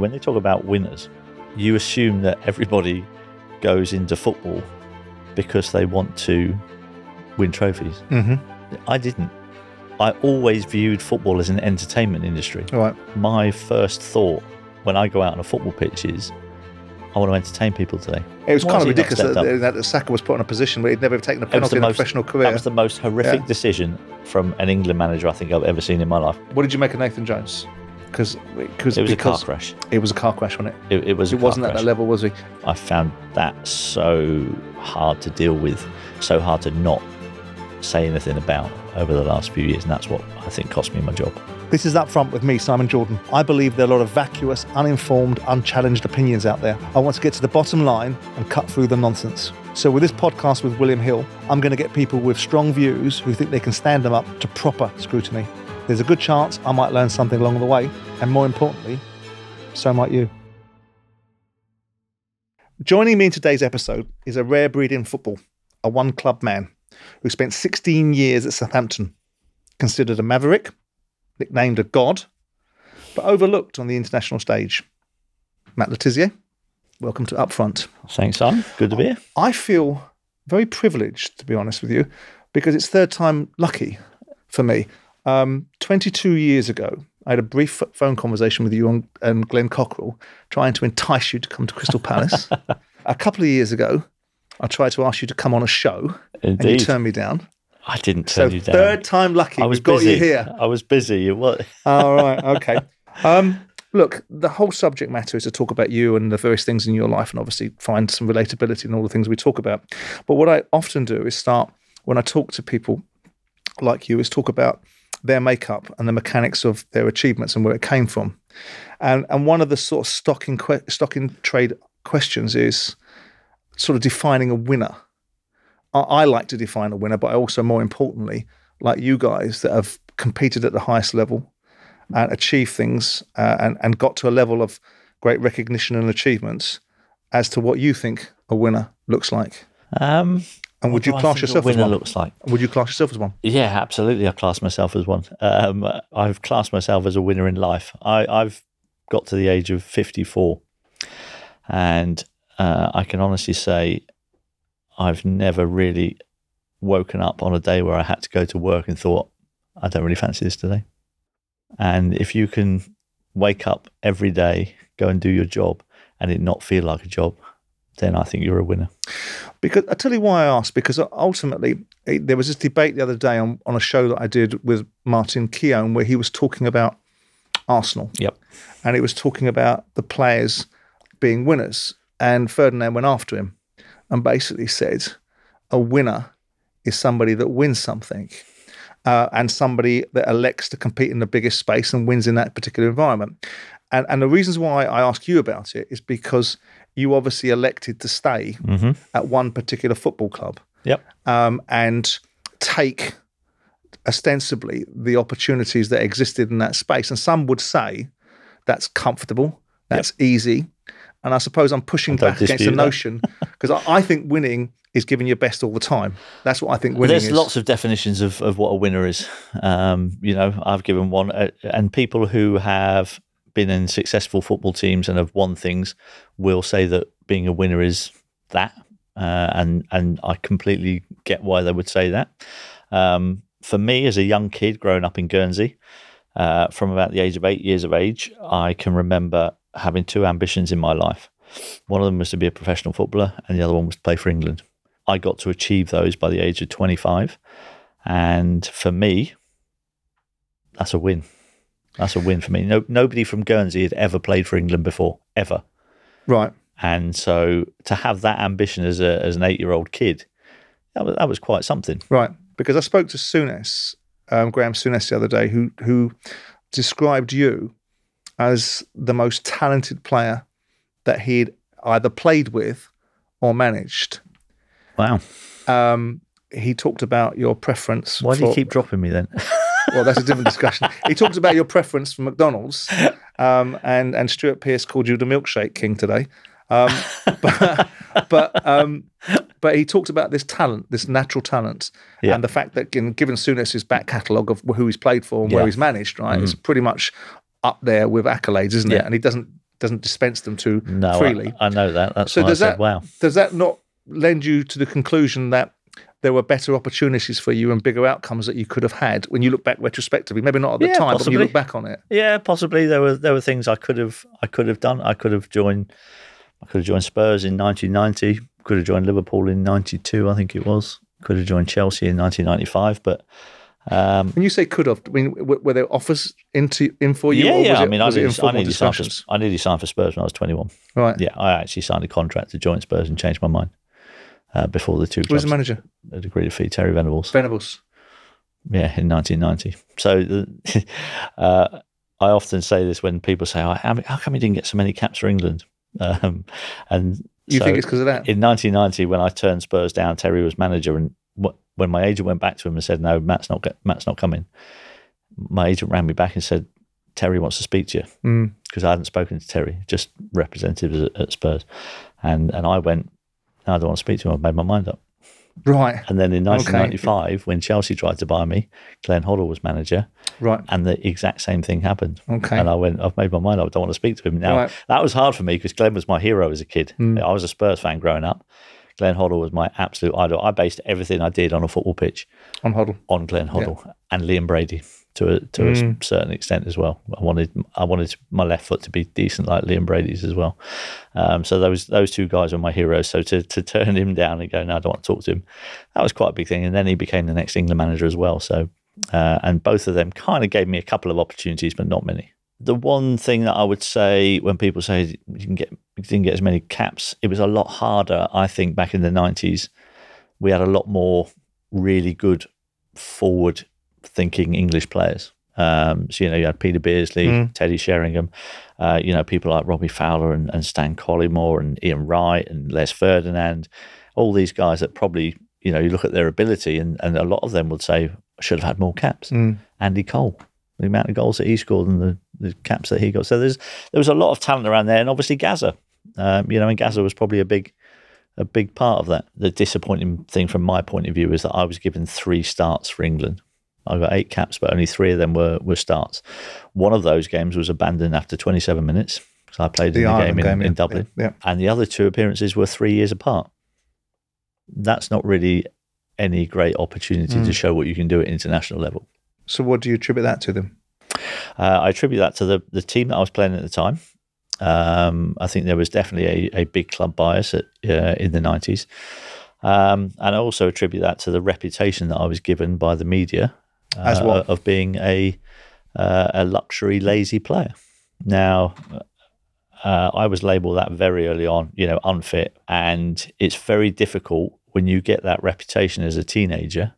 When they talk about winners, you assume that everybody goes into football because they want to win trophies. Mm-hmm. I didn't. I always viewed football as an entertainment industry. Right. My first thought when I go out on a football pitch is, I want to entertain people today. It was Why kind of ridiculous that, that Saka was put in a position where he'd never have taken a penalty in a most- professional career. That was the most horrific Yeah. decision from an England manager I think I've ever seen in my life. What did you make of Nathan Jones? Because because It was a car crash. it was a car crash, wasn't it? It, it was. It wasn't at that level, was he? I found that so hard to deal with, so hard to not say anything about over the last few years, and that's what I think cost me my job. This is Upfront with me, Simon Jordan. I believe there are a lot of vacuous, uninformed, unchallenged opinions out there. I want to get to the bottom line and cut through the nonsense. So, with this podcast with William Hill, I'm going to get people with strong views who think they can stand them up to proper scrutiny. There's a good chance I might learn something along the way, and more importantly, so might you. Joining me in today's episode is a rare breed in football, a one club man who spent 16 years at Southampton, considered a maverick, nicknamed a god, but overlooked on the international stage. Matt Le Tissier, welcome to Upfront. Thanks, Sam. Good to be here. I feel very privileged, to be honest with you, because it's third time lucky for me. Um, 22 years ago, I had a brief phone conversation with you and, and Glenn Cockerill trying to entice you to come to Crystal Palace. a couple of years ago, I tried to ask you to come on a show and you turned me down. I didn't So turn you down. third time lucky, I was we've got busy. you here. I was busy. What? All right. Okay. Um, look, the whole subject matter is to talk about you and the various things in your life, and obviously find some relatability in all the things we talk about. But what I often do is start when I talk to people like you, is talk about their makeup and the mechanics of their achievements and where it came from. And and one of the sort of stock in que- stock in trade questions is sort of defining a winner. I, I like to define a winner, but I also, more importantly, like you guys that have competed at the highest level and achieved things uh, and, and got to a level of great recognition and achievements as to what you think a winner looks like. Um, And would you class yourself as winner one? looks like? Would you class yourself as one? Yeah, absolutely. I class myself as one. Um, I've classed myself as a winner in life. I, I've got to the age of 54, and uh, I can honestly say I've never really woken up on a day where I had to go to work and thought, I don't really fancy this today. And if you can wake up every day, go and do your job, and it not feel like a job, then I think you're a winner. Because I tell you why I asked. Because ultimately, it, there was this debate the other day on, on a show that I did with Martin Keown, where he was talking about Arsenal, Yep. and he was talking about the players being winners. And Ferdinand went after him and basically said, a winner is somebody that wins something. Uh, and somebody that elects to compete in the biggest space and wins in that particular environment. And, and the reasons why I ask you about it is because you obviously elected to stay hmm at one particular football club Yep. um, and take ostensibly the opportunities that existed in that space. And some would say that's comfortable, that's easy. And I suppose I'm pushing back against the that. notion because I, I think winning is giving your best all the time. That's what I think winning There's is. lots of definitions of, of what a winner is. Um, you know, I've given one, uh, and people who have been in successful football teams and have won things will say that being a winner is that, uh, and and I completely get why they would say that. Um, for me, as a young kid growing up in Guernsey, uh, from about the age of eight years of age, I can remember having two ambitions in my life. One of them was to be a professional footballer, and the other one was to play for England. I got to achieve those by the age of 25. And for me, that's a win. That's a win for me. No, nobody from Guernsey had ever played for England before, ever. right. And so to have that ambition as, a, as an eight year old kid, that was, that was quite something. Right, because I spoke to Souness, um, Graham Souness, the other day, who who described you as the most talented player that he'd either played with or managed. Wow. Um, he talked about your preference. Why do you keep dropping me then? Well, that's a different discussion. he talked about your preference for McDonald's, um, and and Stuart Pearce called you the milkshake king today. Um, but but um, but he talked about this talent, this natural talent, Yeah. and the fact that given, given Souness's back catalogue of who he's played for and where Yeah. Mm. he's managed, right, it's pretty much up there with accolades, isn't it? And he doesn't doesn't dispense them too No, freely. I, I know that. That's So does said, that- wow. Does that not lend you to the conclusion that there were better opportunities for you and bigger outcomes that you could have had when you look back retrospectively? Maybe not at the Yeah, time, but when you look back on it. Yeah, possibly there were there were things I could have I could have done. I could have joined I could have joined Spurs in 1990. Could have joined Liverpool in 92, I think it was. Could have joined Chelsea in 1995, but um, When you say could have, I mean, were there offers into in for you? yeah, or yeah. was I it, mean, I nearly, I nearly signed for? I nearly signed for Spurs when I was 21. Right. Yeah, I actually signed a contract to join Spurs and changed my mind uh, before the two Who was the manager? had agreed to fee Terry Venables. Venables. Yeah, in 1990. So the, uh, I often say this when people say, oh, how, how come he didn't get so many caps for England? Um, and You so think it's because of that? in 1990, when I turned Spurs down, Terry was manager. And wh- when my agent went back to him and said, no, Matt's not, get, Matt's not coming, my agent ran me back and said, Terry wants to speak to you Mm. because I hadn't spoken to Terry, just representatives at, at Spurs. And, and I went, no, I don't want to speak to him. I've made my mind up. Right. And then in 1995, when Chelsea tried to buy me, Glenn Hoddle was manager, Right. and the exact same thing happened. Okay. And I went, I've made my mind up. I don't want to speak to him now. Right. That was hard for me because Glenn was my hero as a kid. Mm. I was a Spurs fan growing up. Glenn Hoddle was my absolute idol. I based everything I did on a football pitch On Hoddle. on Glenn Hoddle and Liam Brady to a, to Mm. a certain extent as well. I wanted I wanted my left foot to be decent like Liam Brady's as well. Um, so those those two guys were my heroes. So to to turn him down and go, no, I don't want to talk to him, that was quite a big thing. And then he became the next England manager as well. So uh, and both of them kind of gave me a couple of opportunities, but not many. The one thing that I would say when people say you didn't get you didn't get as many caps, it was a lot harder. I think back in the nineties, we had a lot more really good forward thinking English players. Um, so you know you had Peter Beardsley, Mm. Teddy Sheringham, uh, you know people like Robbie Fowler and, and Stan Collymore and Ian Wright and Les Ferdinand, all these guys that probably you know you look at their ability and, and a lot of them would say I should have had more caps. Mm. Andy Cole, the amount of goals that he scored and the, the caps that he got. So there's there was a lot of talent around there, and obviously Gaza, um, you know, and Gaza was probably a big a big part of that. The disappointing thing from my point of view is that I was given three starts for England. I got eight caps, but only three of them were were starts. One of those games was abandoned after 27 minutes because I played in the Ireland game, in, yeah. in Dublin, Yeah. and the other two appearances were three years apart. That's not really any great opportunity Mm. to show what you can do at international level. So what do you attribute that to them? Uh, I attribute that to the, the team that I was playing at the time. Um, I think there was definitely a, a big club bias at, uh, in the 90s. Um, and I also attribute that to the reputation that I was given by the media As what? of being a, uh, a luxury, lazy player. Now, uh, I was labelled that very early on, you know, unfit. And it's very difficult when you get that reputation as a teenager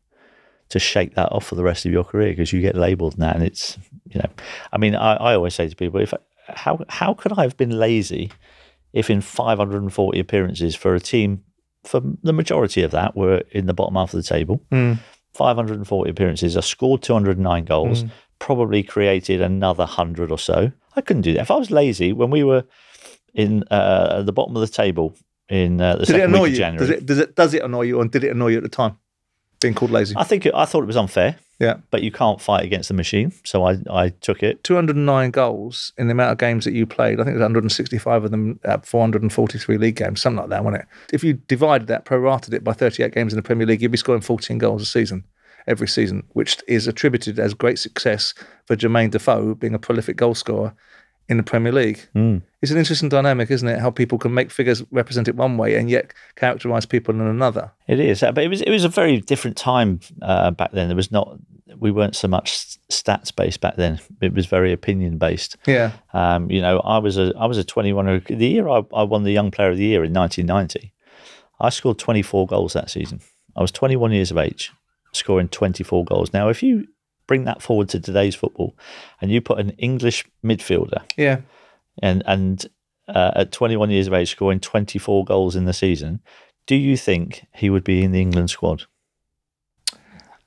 to shake that off for the rest of your career because you get labelled that. And it's, you know, I mean, I, I always say to people, if how how could I have been lazy if in 540 appearances for a team, for the majority of that were in the bottom half of the table, Mm. 540 appearances, I scored 209 goals, probably created another 100 or so. I couldn't do that. If I was lazy when we were in uh, at the bottom of the table in uh, the Did it second week of? January, Does it, does it does it annoy you, and did it annoy you at the time? Being called lazy. I think it, I thought it was unfair, yeah. but you can't fight against the machine. So I, I took it. 209 goals in the amount of games that you played. I think it was 165 of them at 443 league games, something like that, wasn't it? If you divided that, prorated it by 38 games in the Premier League, you'd be scoring 14 goals a season, every season, which is attributed as great success for Jermaine Defoe being a prolific goal scorer in the Premier League. Mm. It's an interesting dynamic, isn't it? How people can make figures represent it one way and yet characterise people in another. It is, uh, but it was it was a very different time uh, back then. There was not we weren't so much stats based back then. It was very opinion based. Yeah. Um, you know, I was a I was a 21. The year I, I won the Young Player of the Year in 1990, I scored 24 goals that season. I was 21 years of age, scoring 24 goals. Now, if you bring that forward to today's football, and you put an English midfielder Yeah. and and uh, at 21 years of age scoring 24 goals in the season, do you think he would be in the England squad?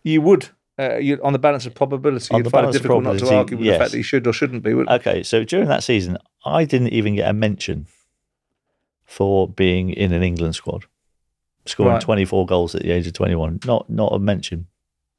You would. Uh, you, on the balance of probability, On you'd find it difficult not to argue with the fact that he should or shouldn't be. Okay, so during that season, I didn't even get a mention for being in an England squad, scoring Right. 24 goals at the age of 21. Not not a mention.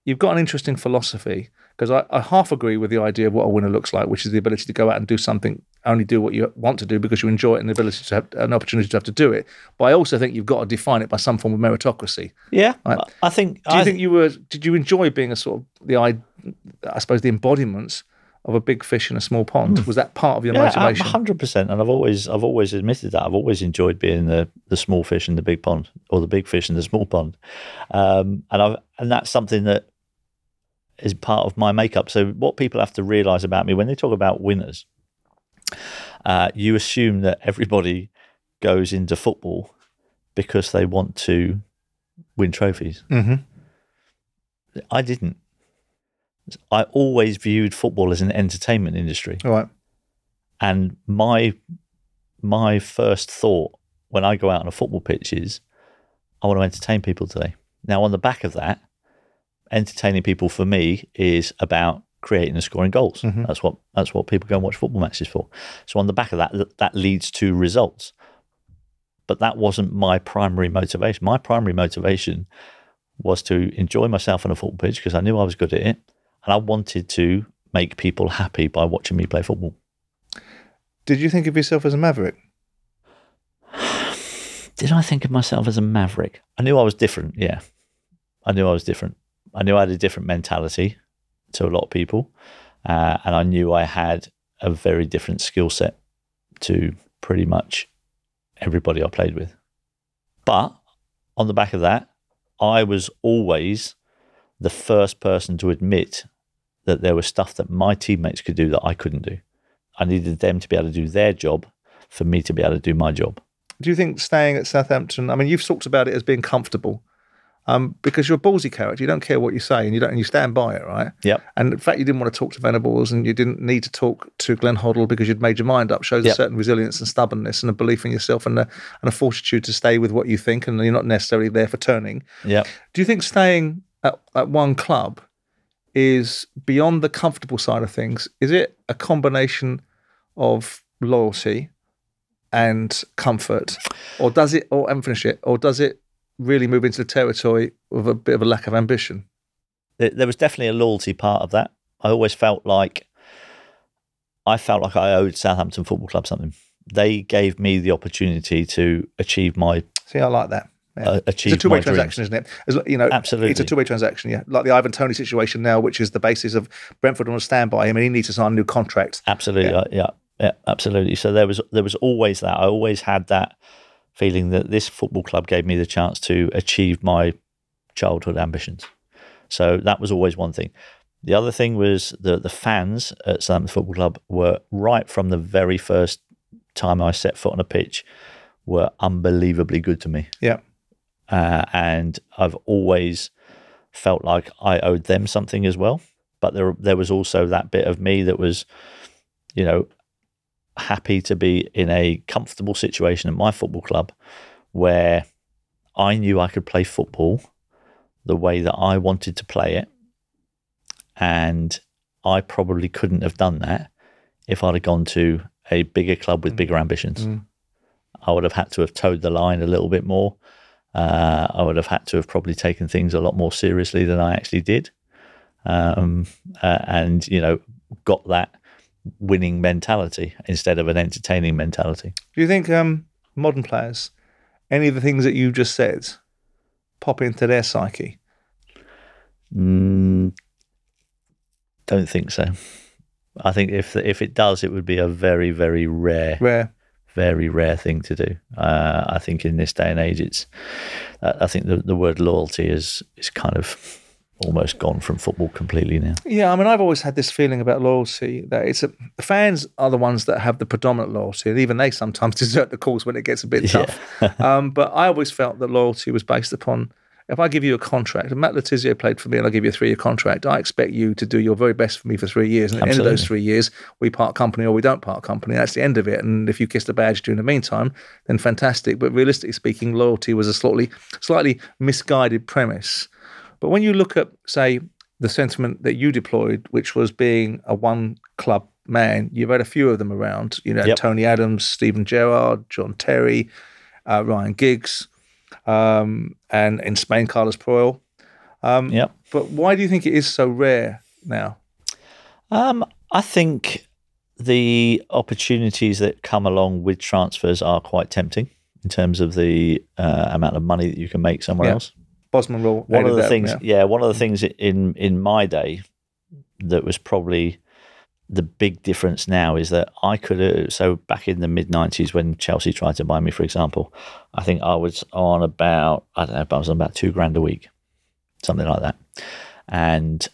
You've got an interesting philosophy because I, I half agree with the idea of what a winner looks like, which is the ability to go out and do something only do what you want to do because you enjoy it and the ability to have an opportunity to have to do it. But I also think you've got to define it by some form of meritocracy. Yeah, Right. I think. Do you I, think you were? Did you enjoy being a sort of the I, I suppose the embodiments of a big fish in a small pond? Was that part of your Hmm. Yeah, motivation? hundred percent. And I've always, I've always admitted that. I've always enjoyed being the the small fish in the big pond, or the big fish in the small pond. Um, and I've, and that's something that is part of my makeup. So what people have to realise about me when they talk about winners, uh, you assume that everybody goes into football because they want to win trophies. Mhm. I didn't. I always viewed football as an entertainment industry. All right. And my my first thought when I go out on a football pitch is, I want to entertain people today. Now, on the back of that, entertaining people for me is about creating and scoring goals. Mm-hmm. That's what that's what people go and watch football matches for. So on the back of that, that leads to results. But that wasn't my primary motivation. My primary motivation was to enjoy myself on a football pitch because I knew I was good at it, and I wanted to make people happy by watching me play football. Did you think of yourself as a maverick? did I think of myself as a maverick? I knew I was different. Yeah, I knew I was different. I knew I had a different mentality to a lot of people, uh, and I knew I had a very different skill set to pretty much everybody I played with. But on the back of that, I was always the first person to admit that there was stuff that my teammates could do that I couldn't do. I needed them to be able to do their job for me to be able to do my job. Do you think staying at Southampton? I mean, you've talked about it as being comfortable, um, because you're a ballsy character. You don't care what you say, and you don't, and you stand by it, right? Yep. And the fact you didn't want to talk to Venables and you didn't need to talk to Glenn Hoddle because you'd made your mind up shows a certain resilience and stubbornness and a belief in yourself and a, and a fortitude to stay with what you think, and you're not necessarily there for turning. Yeah. Do you think staying at, at one club is beyond the comfortable side of things? Is it a combination of loyalty and comfort, or does it, or and finish it, or does it really move into the territory with a bit of a lack of ambition? there, was definitely a loyalty part of that. I always felt like I felt like I owed Southampton Football Club something. They gave me the opportunity to achieve my See, I like that. Yeah. uh, It's a two-way dreams. transaction, isn't it? As, you know, Absolutely. it's a two-way transaction. Yeah, like the Ivan Toney situation now, which is the basis of Brentford want to stand by him, and he needs to sign a new contract. Absolutely, Yeah. yeah. yeah, yeah, absolutely. So there was there was always that. I always had that feeling that this football club gave me the chance to achieve my childhood ambitions. So that was always one thing. The other thing was the the fans at Southampton Football Club were right from the very first time I set foot on a pitch were unbelievably good to me. Yeah, uh, and I've always felt like I owed them something as well. But there, there was also that bit of me that was, you know, happy to be in a comfortable situation at my football club, where I knew I could play football the way that I wanted to play it, and I probably couldn't have done that if I'd have gone to a bigger club with bigger ambitions. Mm. I would have had to have towed the line a little bit more. Uh, I would have had to have probably taken things a lot more seriously than I actually did, um, uh, and you know, got that winning mentality instead of an entertaining mentality. Do you think um, modern players, any of the things that you just said, pop into their psyche? Mm, don't think so. I think if if it does, it would be a very very rare rare, very rare thing to do. Uh, I think in this day and age, it's. I think the, the word loyalty is is kind of almost gone from football completely now. Yeah, I mean, I've always had this feeling about loyalty that it's a, fans are the ones that have the predominant loyalty, and even they sometimes desert the cause when it gets a bit tough. um, but I always felt that loyalty was based upon if I give you a contract, and Matt Le Tissier played for me, and I give you a three-year contract, I expect you to do your very best for me for three years, and at the end of those three years, we part company or we don't part company. That's the end of it. And if you kiss the badge during the meantime, then fantastic. But realistically speaking, loyalty was a slightly, slightly misguided premise. But when you look at, say, the sentiment that you deployed, which was being a one club man, you've had a few of them around. You know, Yep. Tony Adams, Steven Gerrard, John Terry, uh, Ryan Giggs, um, and in Spain, Carlos Puyol. Um, Yep. But why do you think it is so rare now? Um, I think the opportunities that come along with transfers are quite tempting in terms of the uh, amount of money that you can make somewhere Yeah. else. Bosman rule. One of the things, yeah. yeah. one of the things in in my day that was probably the big difference now is that I could have. So back in the mid '90s, when Chelsea tried to buy me, for example, I think I was on about I don't know, I was on about two grand a week, something like that, and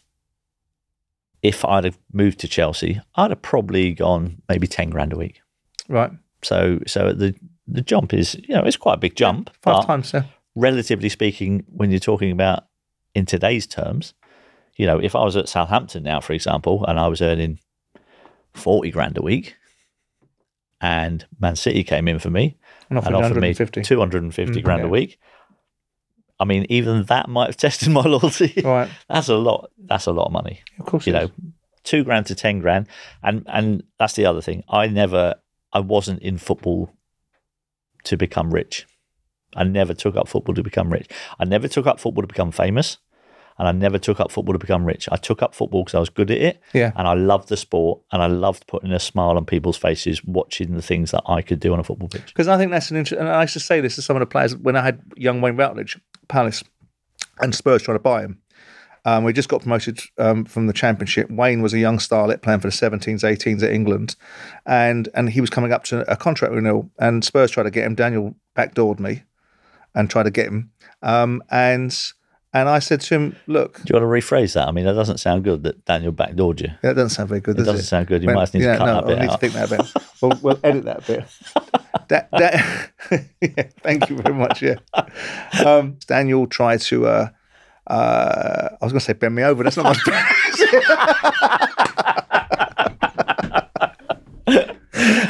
if I'd have moved to Chelsea, I'd have probably gone maybe ten grand a week. Right. So so the the jump is you know it's quite a big jump, Five times, yeah. Relatively speaking, when you're talking about in today's terms, you know, if I was at Southampton now, for example, and I was earning forty grand a week, and Man City came in for me And offered and offered me two hundred and fifty Mm, grand yeah. a week. I mean, even that might have tested my loyalty. Right. That's a lot. That's a lot of money Of course. you know, two grand to ten grand, and and that's the other thing. I never, I wasn't in football to become rich. I never took up football to become rich. I never took up football to become famous, and I never took up football to become rich. I took up football because I was good at it, Yeah. and I loved the sport, and I loved putting a smile on people's faces watching the things that I could do on a football pitch. Because I think that's an interesting. And I used to say this to some of the players when I had young Wayne Routledge, Palace, and Spurs trying to buy him. Um, we just got promoted um, from the Championship. Wayne was a young starlet playing for the 17s, 18s at England, and and he was coming up to a contract renewal. And Spurs tried to get him. Daniel backdoored me, and try to get him. Um, and and I said to him, "Look, Do you want to rephrase that? I mean, that doesn't sound good that Daniel backdoored you. that doesn't sound very good, It does doesn't sound good. You Well, might need yeah, to cut no, that bit I need out. to think that bit. we'll, we'll edit that a bit. that, that, yeah, thank you very much. Yeah, um, Daniel tried to. Uh, uh, I was going to say bend me over. That's not much.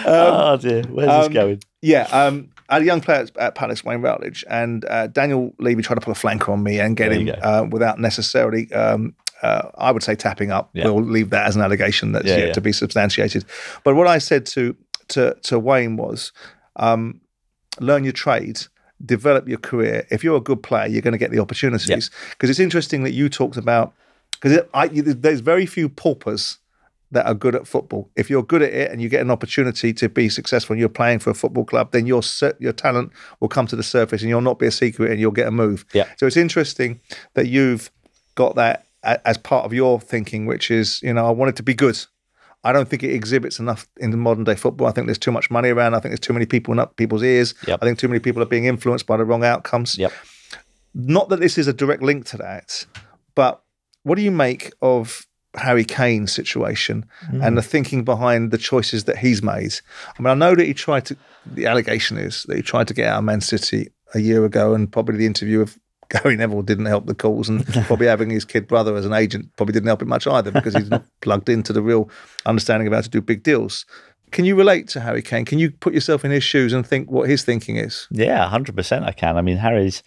oh dear, where's um, this going? yeah, um, I had a young player at- at Palace, Wayne Routledge, and uh, Daniel Levy tried to pull a flanker on me and get There him uh, without necessarily. Um, uh, I would say tapping up. Yeah. We'll leave that as an allegation that's Yeah, yet yeah. to be substantiated. But what I said to to to Wayne was, um, learn your trade, develop your career. If you're a good player, you're going to get the opportunities. Because it's interesting that you talked about because there's very few paupers that are good at football. If you're good at it and you get an opportunity to be successful and you're playing for a football club, then your your talent will come to the surface and you'll not be a secret and you'll get a move. Yeah. So it's interesting that you've got that as part of your thinking, which is, you know, I want it to be good. I don't think it exhibits enough in the modern day football. I think there's too much money around. I think there's too many people in up people's ears. Yep. I think too many people are being influenced by the wrong outcomes. Yep. Not that this is a direct link to that, but what do you make of Harry Kane's situation and the thinking behind the choices that he's made? I mean, I know that he tried to. The allegation is that he tried to get out of Man City a year ago, and probably the interview of Gary Neville didn't help the cause, and probably having his kid brother as an agent probably didn't help it much either because he's not plugged into the real understanding of how to do big deals. Can you relate to Harry Kane? Can you put yourself in his shoes and think what his thinking is? Yeah, hundred percent. I can. I mean, Harry's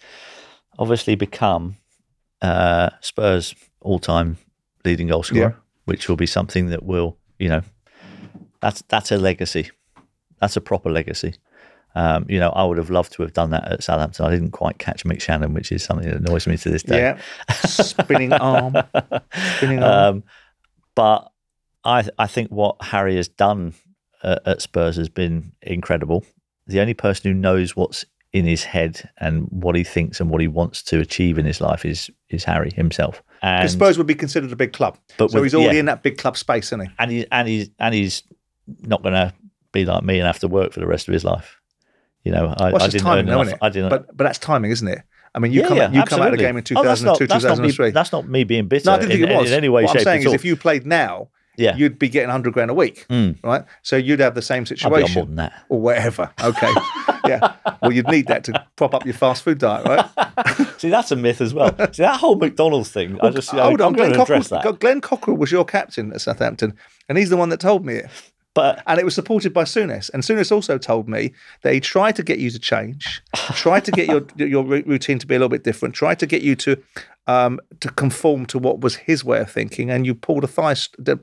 obviously become uh, Spurs' all-time leading goal scorer, Yeah. which will be something that will, you know, that's that's a legacy. That's a proper legacy. Um, you know, I would have loved to have done that at Southampton. I didn't quite catch Mick Channon, which is something that annoys me to this day. Yeah, spinning arm, spinning arm. Um, but I I think what Harry has done uh, at Spurs has been incredible. The only person who knows what's in his head and what he thinks and what he wants to achieve in his life is is Harry himself. And Because Spurs would be considered a big club, But so with- he's already yeah. in that big club space, isn't he? and he and he's and he's not going to be like me and have to work for the rest of his life. You know, I, Well, I didn't timing, earn enough. it? I didn't. But but that's timing, isn't it? I mean, you yeah, come yeah, out, you come out of the game in Oh, that's 2002, not, that's not 2003. me. That's not me being bitter. no, I didn't in, think it was. in any way, what shape, I'm saying is, all. if you played now, yeah, you'd be getting 100 grand a week, Mm. right? So you'd have the same on situation. more than that. or whatever. Okay. yeah. Well, you'd need that to prop up your fast food diet, right? See, that's a myth as well. See, that whole McDonald's thing. I just, Hold I'm on. going Glenn to Cockerill, address that. Glenn Cockerill was your captain at Southampton, and he's the one that told me it. But And it was supported by Souness. And Souness also told me that he tried to get you to change, tried to get your your routine to be a little bit different, tried to get you to um, to conform to what was his way of thinking, and you pulled a thigh,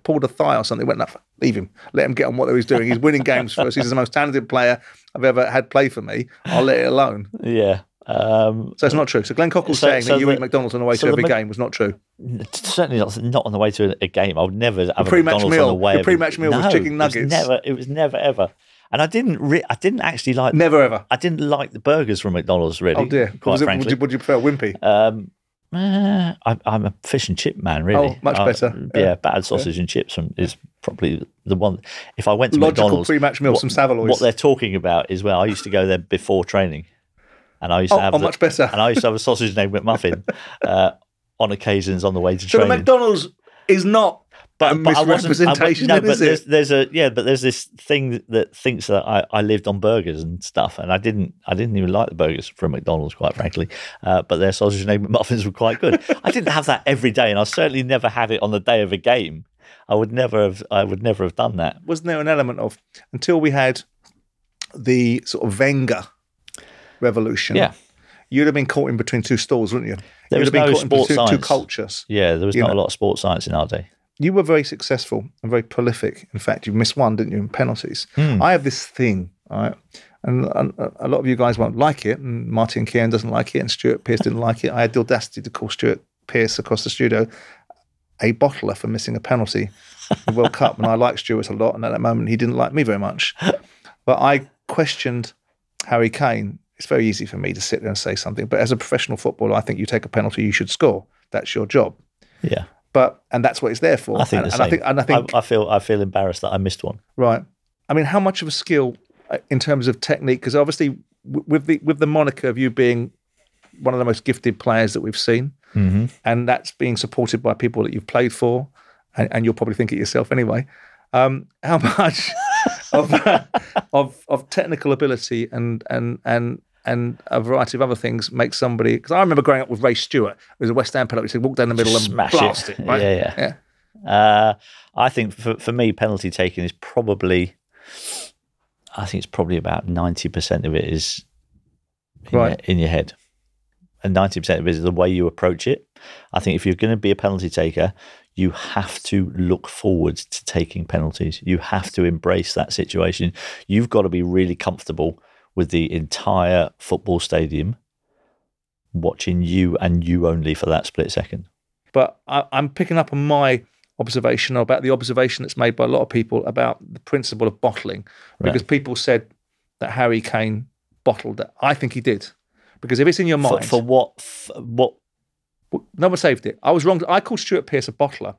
pulled a thigh or something. Went, no, leave him, let him get on what he was doing. He's winning games for us. He's the most talented player I've ever had play for me. I'll let it alone. yeah, Um, So it's not true. So Glenn Cockerill So- saying so that you the- eat McDonald's on the way so to every game was not true. certainly not, not on the way to a, game. I would never have a pre-match McDonald's meal- on the way. your pre-match meal was No, chicken it was nuggets. never. It was never ever. And I didn't. Re- I didn't actually like. Never ever. I didn't like the burgers from McDonald's. Really. Oh dear. Quite Was it, would, you, would you prefer Wimpy? Um, I, I'm a fish and chip man, really. Oh, much I- better. Yeah, Yeah. bad sausage and chips from, is probably the one. If I went to Logical McDonald's, pre-match meal, what, some what they're talking about is well, I used to go there before training, and I used to Oh, have oh, the- much better. and I used to have a sausage and egg McMuffin uh, on occasions on the way to So the training. McDonald's is not a I wasn't- I no, then, but there's, there's a yeah, but there's this thing that, thinks that I, I lived on burgers and stuff, and I didn't. I didn't even like the burgers from McDonald's, quite frankly. Uh, but their sausage and egg muffins were quite good. I didn't have that every day, and I certainly never had it on the day of a game. I would never have. I would never have done that. Wasn't there an element of until we had the sort of Wenger revolution? Yeah. You'd have been caught in between two stools, wouldn't you? There You'd was have been no caught in sports between two cultures. Yeah, there was not know. a lot of sports science in our day. You were very successful and very prolific. In fact, you missed one, didn't you, in penalties? Hmm. I have this thing, all right? And and uh, a lot of you guys won't like it, and Martin Keown doesn't like it, and Stuart Pearce didn't like it. I had the audacity to call Stuart Pearce across the studio a bottler for missing a penalty in the World Cup, and I liked Stuart a lot, and at that moment he didn't like me very much. But I questioned Harry Kane. It's very easy for me to sit there and say something, but as a professional footballer, I think you take a penalty, you should score. That's your job. Yeah, But and that's what it's there for. I think and, the and same. I think and I think I, feel I feel embarrassed that I missed one. Right. I mean, how much of a skill uh, in terms of technique? Because obviously, with the with the moniker of you being one of the most gifted players that we've seen, Mm-hmm. and that's being supported by people that you've played for, and, and you'll probably think it yourself anyway. Um, how much of, of of technical ability and and and and a variety of other things make somebody? Because I remember growing up with Ray Stewart, who was a West Ham penalty, said, walk down the middle and Smash blast it. it. right? Yeah, yeah. yeah. Uh, I think for, for me, penalty taking is probably, I think it's probably about 90% of it is in, Right. your, in your head. And 90% of it is the way you approach it. I think if you're going to be a penalty taker, you have to look forward to taking penalties. You have to embrace that situation. You've got to be really comfortable with the entire football stadium watching you and you only for that split second. but I, I'm picking up on my observation about the observation that's made by a lot of people about the principle of bottling, because people said that Harry Kane bottled that. I think he did, because if it's in your For, mind, for what? For what no one saved it. I was wrong. I called Stuart Pearce a bottler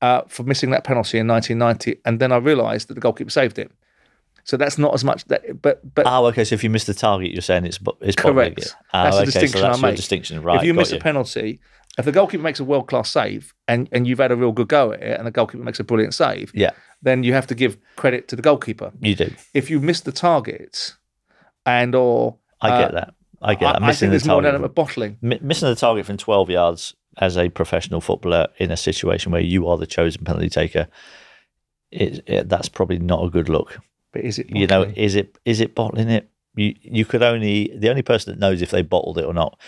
uh, for missing that penalty in 1990, and then I realised that the goalkeeper saved it. So that's not as much. That, but but Oh, okay. So if you miss the target, you're saying it's it's Correct. Oh, That's okay. distinction so that's I make. distinction, right? if you miss a penalty, if the goalkeeper makes a world class save and, and you've had a real good go at it, and the goalkeeper makes a brilliant save, yeah, then you have to give credit to the goalkeeper. you do. if you miss the target and or I uh, get that. I get that. I, I Missing think there's the more an target. element of bottling. mi- missing the target from 12 yards as a professional footballer in a situation where you are the chosen penalty taker, it, it, that's probably not a good look. But is it You know, is it is it bottling it? You you could only the only person that knows if they bottled it or not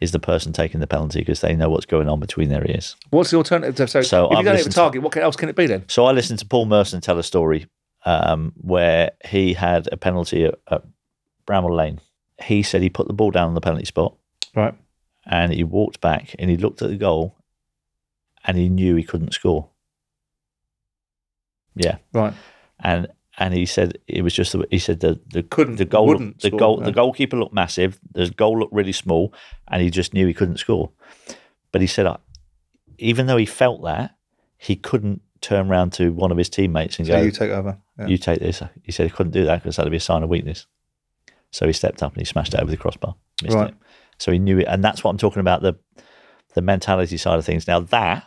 is the person taking the penalty because they know what's going on between their ears. what's the alternative? So, So if you I've don't hit the listened to- target, what else can it be then? So I listened to Paul Merson tell a story um, where he had a penalty at, at Bramall Lane. He said he put the ball down on the penalty spot Right. and he walked back and he looked at the goal and he knew he couldn't score. Yeah, Right. and and he said it was just the, he said the the Couldn't- the goal the score, goal yeah. the goalkeeper looked massive. The goal looked really small, and he just knew he couldn't score. But he said, uh, even though he felt that, he couldn't turn around to one of his teammates and So go, you take over. Yeah. you take this. He said he couldn't do that because that'd be a sign of weakness. So he stepped up and he smashed it over the crossbar. Missed Right. it. So he knew it, and that's what I'm talking about the the mentality side of things. Now that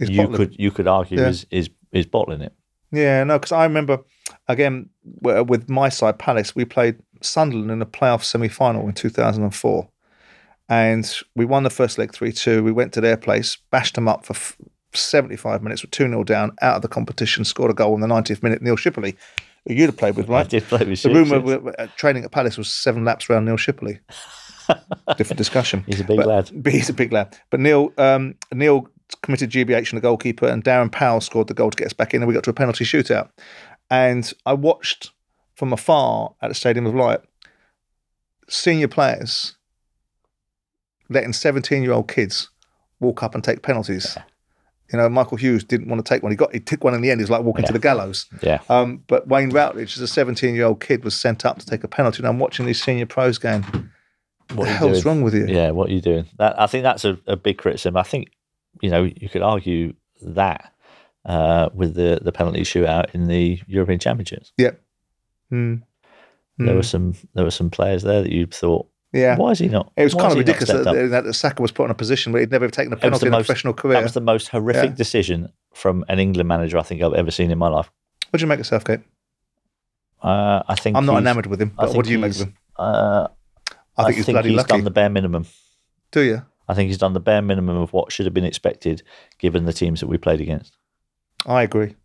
It's you bottling. could you could argue Yeah. is is is bottling it. Yeah, no, because I remember again with my side Palace, we played Sunderland in a playoff semi-final in 2004, and we won the first leg three two. We went to their place, bashed them up for f- 75 minutes, with two 0 down, out of the competition, scored a goal in the 90th minute. Neil Shipperley, who you'd have played with, right? I did play with The rumour uh, training at Palace was seven laps around Neil Shipperley. Different discussion. He's a big but, lad. But he's a big lad. But Neil um, Neil committed GBH in the goalkeeper, and Darren Powell scored the goal to get us back in, and we got to a penalty shootout. And I watched from afar at the Stadium of Light senior players letting 17 year old kids walk up and take penalties. You know, Michael Hughes didn't want to take one. He got he took one in the end. He was like walking to the gallows. Yeah. Um, but Wayne Routledge, as a 17 year old kid, was sent up to take a penalty. And I'm watching these senior pros going, What "What the hell's doing? wrong with you?" Yeah, what are you doing? That I think that's a, a big criticism. I think you know you could argue that uh, with the the penalty shootout in the European Championships. Hmm. There Hmm. were some there were some players there that you thought, Yeah. why is he not? It was kind of ridiculous stepped that, up? that Saka was put in a position where he'd never taken a penalty the in a professional career. That was the most horrific Yeah. decision from an England manager I think I've ever seen in my life. what do you make of Southgate? Uh, I think I'm not enamoured with him, but what do you make of him? Uh, I think he's bloody lucky. done the bare minimum. Do you? I think he's done the bare minimum of what should have been expected given the teams that we played against. I agree.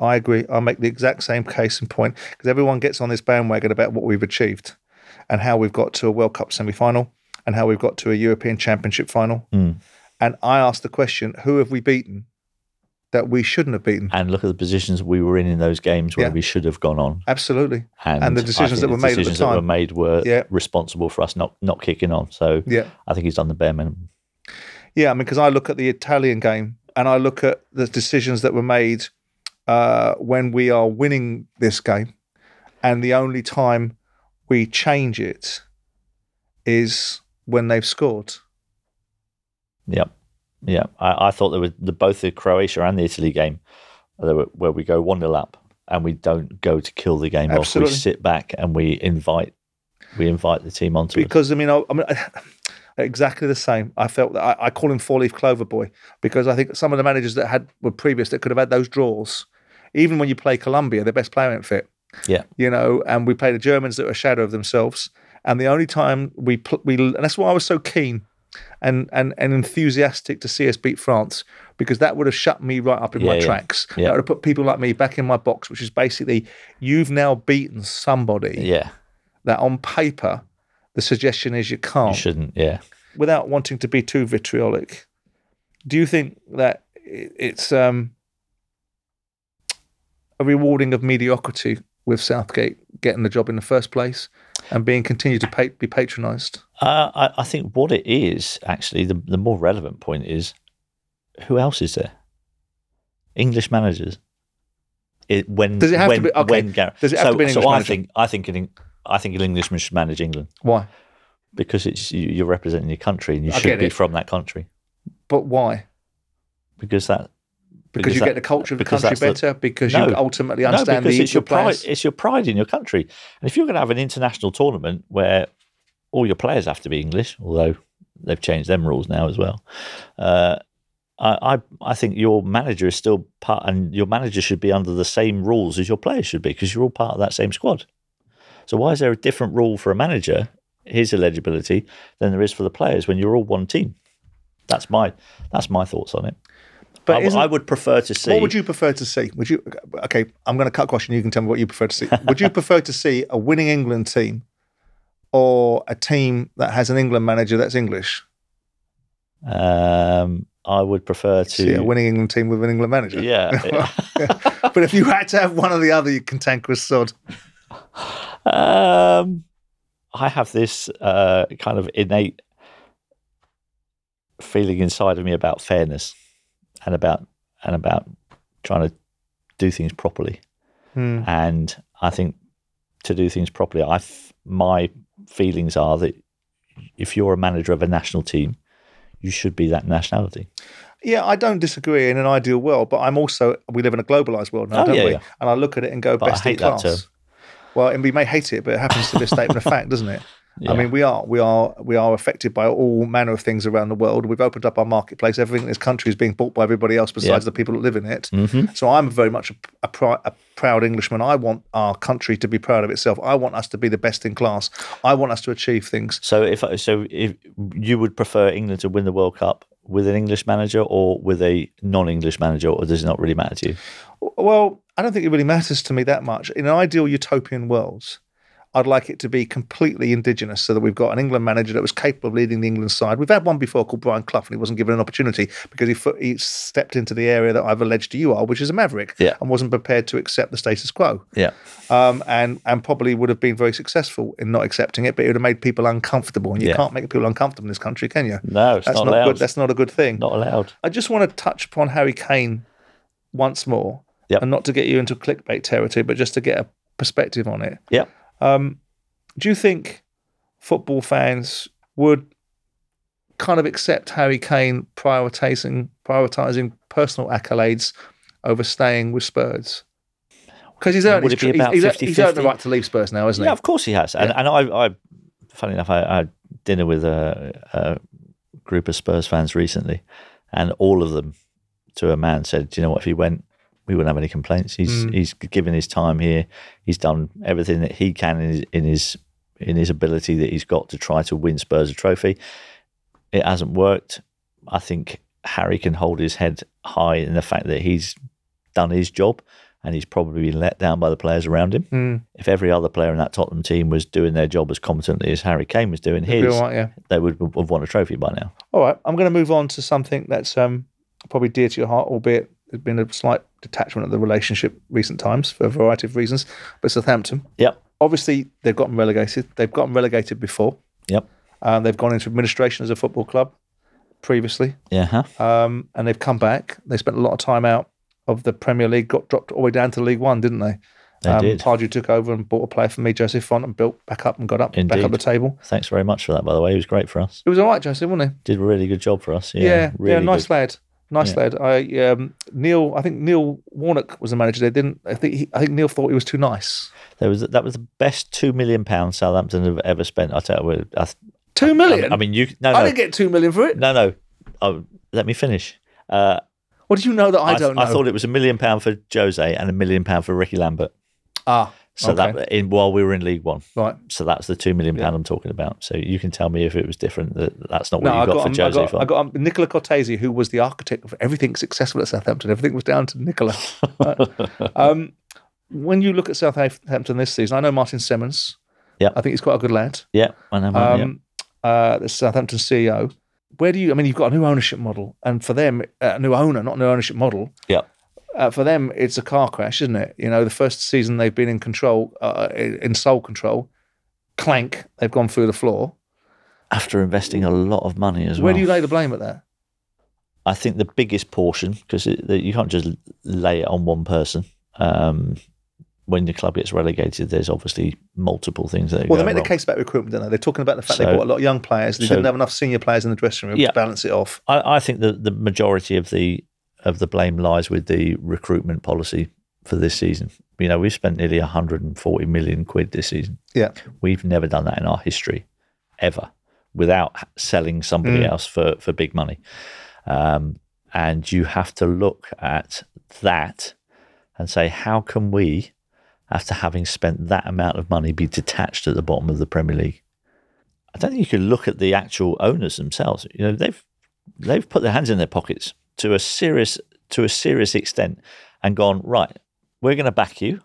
I agree. I make the exact same case and point because everyone gets on this bandwagon about what we've achieved and how we've got to a World Cup semi final and how we've got to a European Championship final. Mm. And I ask the question who have we beaten that we shouldn't have beaten? And look at the positions we were in in those games where Yeah. we should have gone on. Absolutely. And, And the decisions that were made at the decisions that were time. made were Yeah. responsible for us not not kicking on. So Yeah. I think he's done the bare minimum. Yeah. I mean, because I look at the Italian game and I look at the decisions that were made uh, when we are winning this game. And the only time we change it is when they've scored. Yep. Yeah. I, I thought there was the both the Croatia and the Italy game were, where we go one nil up and we don't go to kill the game Absolutely. off. We sit back and we invite we invite the team onto us. because I mean, I, I mean, exactly the same. I felt that I, I call him four leaf clover boy because I think some of the managers that had were previous that could have had those draws, even when you play Colombia, their best player ain't fit. Yeah. you know, and we play the Germans that were a shadow of themselves. And the only time we pl- we and that's why I was so keen and and and enthusiastic to see us beat France because that would have shut me right up in my Yeah, yeah. tracks. Yeah. That would have put people like me back in my box, which is basically you've now beaten somebody Yeah. that on paper the suggestion is you can't You shouldn't. Yeah. without wanting to be too vitriolic do you think that it's um, a rewarding of mediocrity with Southgate getting the job in the first place and being continued to pay, be patronised? Uh, I, I think what it is actually the the more relevant point is who else is there? English managers. It, when Does it have to be- okay. when Does it have so, to be so I manager? think I think an, Eng- I think an Englishman should manage England Why? because it's you, you're representing your country and you I should be it. from that country But why? because that Because, you that- get the culture of the country that's the- better. because No. you ultimately no understand because the it's your the pride it's your pride in your country and if you're going to have an international tournament where all your players have to be English although they've changed them rules now as well uh, I, I I think your manager is still part, and your manager should be under the same rules as your players should be because you're all part of that same squad. So why is there a different rule for a manager, his eligibility, than there is for the players when you're all one team? That's my that's my thoughts on it. But I, I would prefer to see. What would you prefer to see? Would you? Okay, I'm going to cut question. You can tell me what you prefer to see. would you prefer to see a winning England team, or a team that has an England manager that's English? Um, I would prefer to. See a winning England team with an England manager. yeah. but if you had to have one or the other, you cantankerous sod. Um, I have this uh, kind of innate feeling inside of me about fairness and about and about trying to do things properly. Hmm. And I think to do things properly, I f- my feelings are that if you're a manager of a national team, you should be that nationality. Yeah, I don't disagree in an ideal world, but I'm also we live in a globalized world now, Oh, don't yeah, we? yeah. And I look at it and go But I best in hate that class. term. Well, and we may hate it, but it happens to be a statement of fact, doesn't it? Yeah. I mean, we are we are we are affected by all manner of things around the world. We've opened up our marketplace. Everything in this country is being bought by everybody else besides Yeah. the people that live in it. hmm So I'm very much a, a, pri- a proud Englishman. I want our country to be proud of itself. I want us to be the best in class. I want us to achieve things. So if so, if you would prefer England to win the World Cup with an English manager or with a non-English manager, or does it not really matter to you? Well, I don't think it really matters to me that much. In an ideal utopian world, I'd like it to be completely indigenous so that we've got an England manager that was capable of leading the England side. We've had one before called Brian Clough and he wasn't given an opportunity because he, he stepped into the area that I've alleged you are, which is a maverick, Yeah. and wasn't prepared to accept the status quo. Yeah. Um, and and probably would have been very successful in not accepting it, but it would have made people uncomfortable. And you Yeah. can't make people uncomfortable in this country, can you? No, it's That's not not, allowed. good. That's not a good thing. not allowed. I just want to touch upon Harry Kane once more, Yep. and not to get you into clickbait territory, but just to get a perspective on it. Yeah. Um, do you think football fans would kind of accept Harry Kane prioritizing prioritizing personal accolades over staying with Spurs? Because he's earned, Would his, it be he's, about he's, he's earned the right to leave Spurs now, isn't Yeah, he? Yeah, of course he has. And and I, I funny enough, I, I had dinner with a, a group of Spurs fans recently, and all of them, to a man, said, "Do you know what? If he went, we wouldn't have any complaints. He's Mm. he's given his time here. He's done everything that he can in his, in his in his ability that he's got to try to win Spurs a trophy. It hasn't worked. I think Harry can hold his head high in the fact that he's done his job." And he's probably been let down by the players around him Mm, if every other player in that Tottenham team was doing their job as competently as Harry Kane was doing be his, right, yeah. they would have won a trophy by now. All right, I'm going to move on to something that's um, probably dear to your heart, albeit there's been a slight detachment of the relationship recent times for a variety of reasons. But Southampton, Yep. obviously, they've gotten relegated. They've gotten relegated before. Yep. Um, they've gone into administration as a football club previously, Yeah. Um, and they've come back. They spent a lot of time out of the Premier League, got dropped all the way down to League One, didn't they? They um, did. Pardew took over and bought a player for me, Jose Fonte, and built back up and got up back Indeed. up the table. Thanks very much for that, by the way. He was great for us. It was all right, Joseph, wasn't he? Did a really good job for us. Yeah. Yeah, yeah, really nice good. lad, nice Yeah. lad. I um, Neil, I think Neil Warnock was the manager. They didn't. I think he, I think Neil thought he was too nice. There was that was the best two million pounds Southampton have ever spent. I tell you, I, Two million. I, I mean, you no no, I didn't get two million for it. no no. Oh, let me finish. Uh, What do you know that I, I, don't know? I thought it was a million pound for Jose and a million pound for Ricky Lambert. ah, So Okay. that in while we were in League One. right. So that's the two million pound I'm talking about. So you can tell me if it was different. That that's not what No, you got, got, for um, I got. I got um, Nicola Cortese, who was the architect of everything successful at Southampton. Everything was down to Nicola. Right. um, when you look at Southampton this season, I know Martin Semmens. Yep. I think he's quite a good lad. yeah, I know. yeah. um, uh, the Southampton CEO. Where do you? I mean, you've got a new ownership model, and for them, a new owner, not a new ownership model. Yeah. Uh, for them, it's a car crash, isn't it? You know, the first season they've been in control, uh, in sole control. Clank, they've gone through the floor. After investing a lot of money as Where well. Where do you lay the blame at that? I think the biggest portion because you can't just lay it on one person. Um, when the club gets relegated, there's obviously multiple things that. Are. Well, they make the case about recruitment, don't they? They're talking about the fact they bought a lot of young players. They so- didn't have enough senior players in the dressing room Yeah. to balance it off. I, I think that the majority of the of the blame lies with the recruitment policy for this season. You know, we've spent nearly 140 million quid this season. Yeah. We've never done that in our history, ever, without selling somebody Mm. else for for big money. Um, and you have to look at that and say, how can we, after having spent that amount of money, be detached at the bottom of the Premier League? I don't think you can look at the actual owners themselves. You know, they've they've put their hands in their pockets to a serious to a serious extent and gone right. We're going to back you.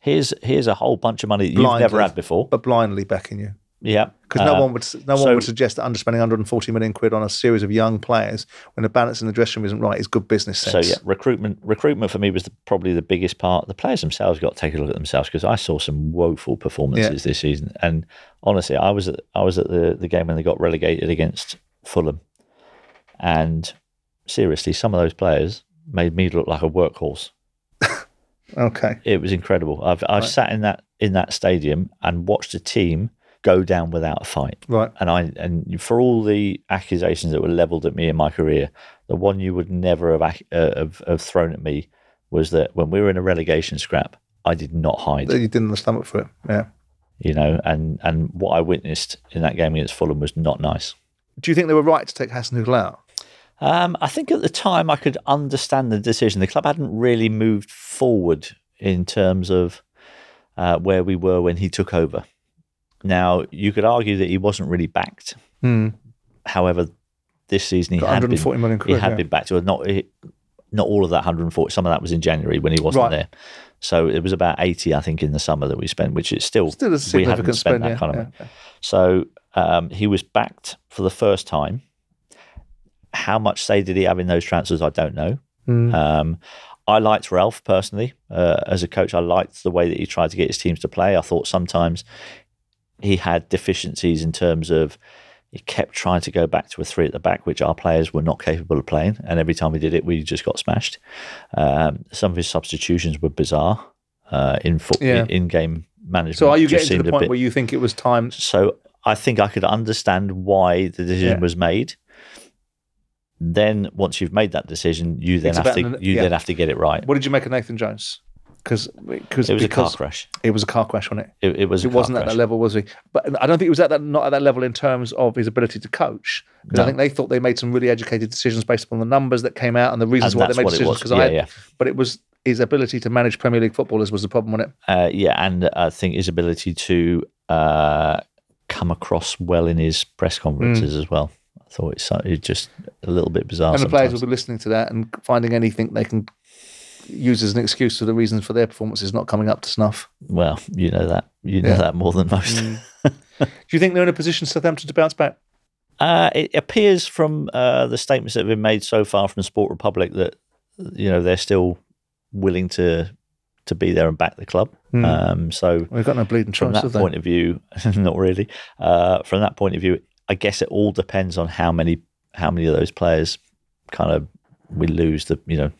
Here's here's a whole bunch of money that you've never had before. But blindly backing you. Yeah, Because no Uh, one would no one so- would suggest that underspending 140 million quid on a series of young players when the balance in the dressing room isn't right is good business So yeah, recruitment recruitment for me was the, probably the biggest part. The players themselves got to take a look at themselves because I saw some woeful performances this season. And honestly, I was at, I was at the the game when they got relegated against Fulham, and seriously, some of those players made me look like a workhorse. Okay. It was incredible. I've I've sat in that in that stadium and watched a team go down without a fight. Right. And I and for all the accusations that were levelled at me in my career, the one you would never have, uh, have have thrown at me was that when we were in a relegation scrap, I did not hide. You didn't have the stomach for it. Yeah. You know, and and what I witnessed in that game against Fulham was not nice. Do you think they were right to take Hasenhüttl out? Um, I think at the time I could understand the decision. The club hadn't really moved forward in terms of uh, where we were when he took over. Now you could argue that he wasn't really backed. Hmm. However, this season he Got had been 140 million he had yeah. been back to not he- not all of that 140. Some of that was in January when he wasn't Right. there. So it was about 80, I think, in the summer that we spent, which is still, Still a we significant hadn't spent spend. that Yeah, kind of yeah. So um, he was backed for the first time. How much say did he have in those transfers? I don't know. Mm. Um, I liked Ralph personally uh, as a coach. I liked the way that he tried to get his teams to play. I thought sometimes he had deficiencies in terms of he kept trying to go back to a three at the back, which our players were not capable of playing. And every time we did it, we just got smashed. Um, some of his substitutions were bizarre uh, in foot, Yeah. in game management. So are you getting to the point bit- where you think it was time? so I think I could understand why the decision Yeah. was made. Then once you've made that decision, you then It's have to you yeah. then have to get it right. What did you make of Nathan Jones? Because because It was a car crash. it was a car crash, wasn't it? It, it was. It wasn't at that level, was he? But I don't think it was at that not at that level in terms of his ability to coach. Because I think they thought they made some really educated decisions based upon the numbers that came out and the reasons And why they made decisions. Because Yeah, I, yeah. but it was his ability to manage Premier League footballers was the problem, wasn't it? Uh, yeah, and I think his ability to uh, come across well in his press conferences as well. I thought it's, just a little bit bizarre. and the players will be listening to that and finding anything they can use as an excuse for the reasons for their performances not coming up to snuff. well, you know that you know Yeah. that more than most. Do you think they're in a position, Southampton, to bounce back? Uh, it appears from uh, the statements that have been made so far from Sport Republic that you know they're still willing to to be there and back the club. Hmm. Um, so We've got no bleeding choice. from that point of view, not really. Uh, from that point of view, I guess it all depends on how many how many of those players kind of we lose. The you know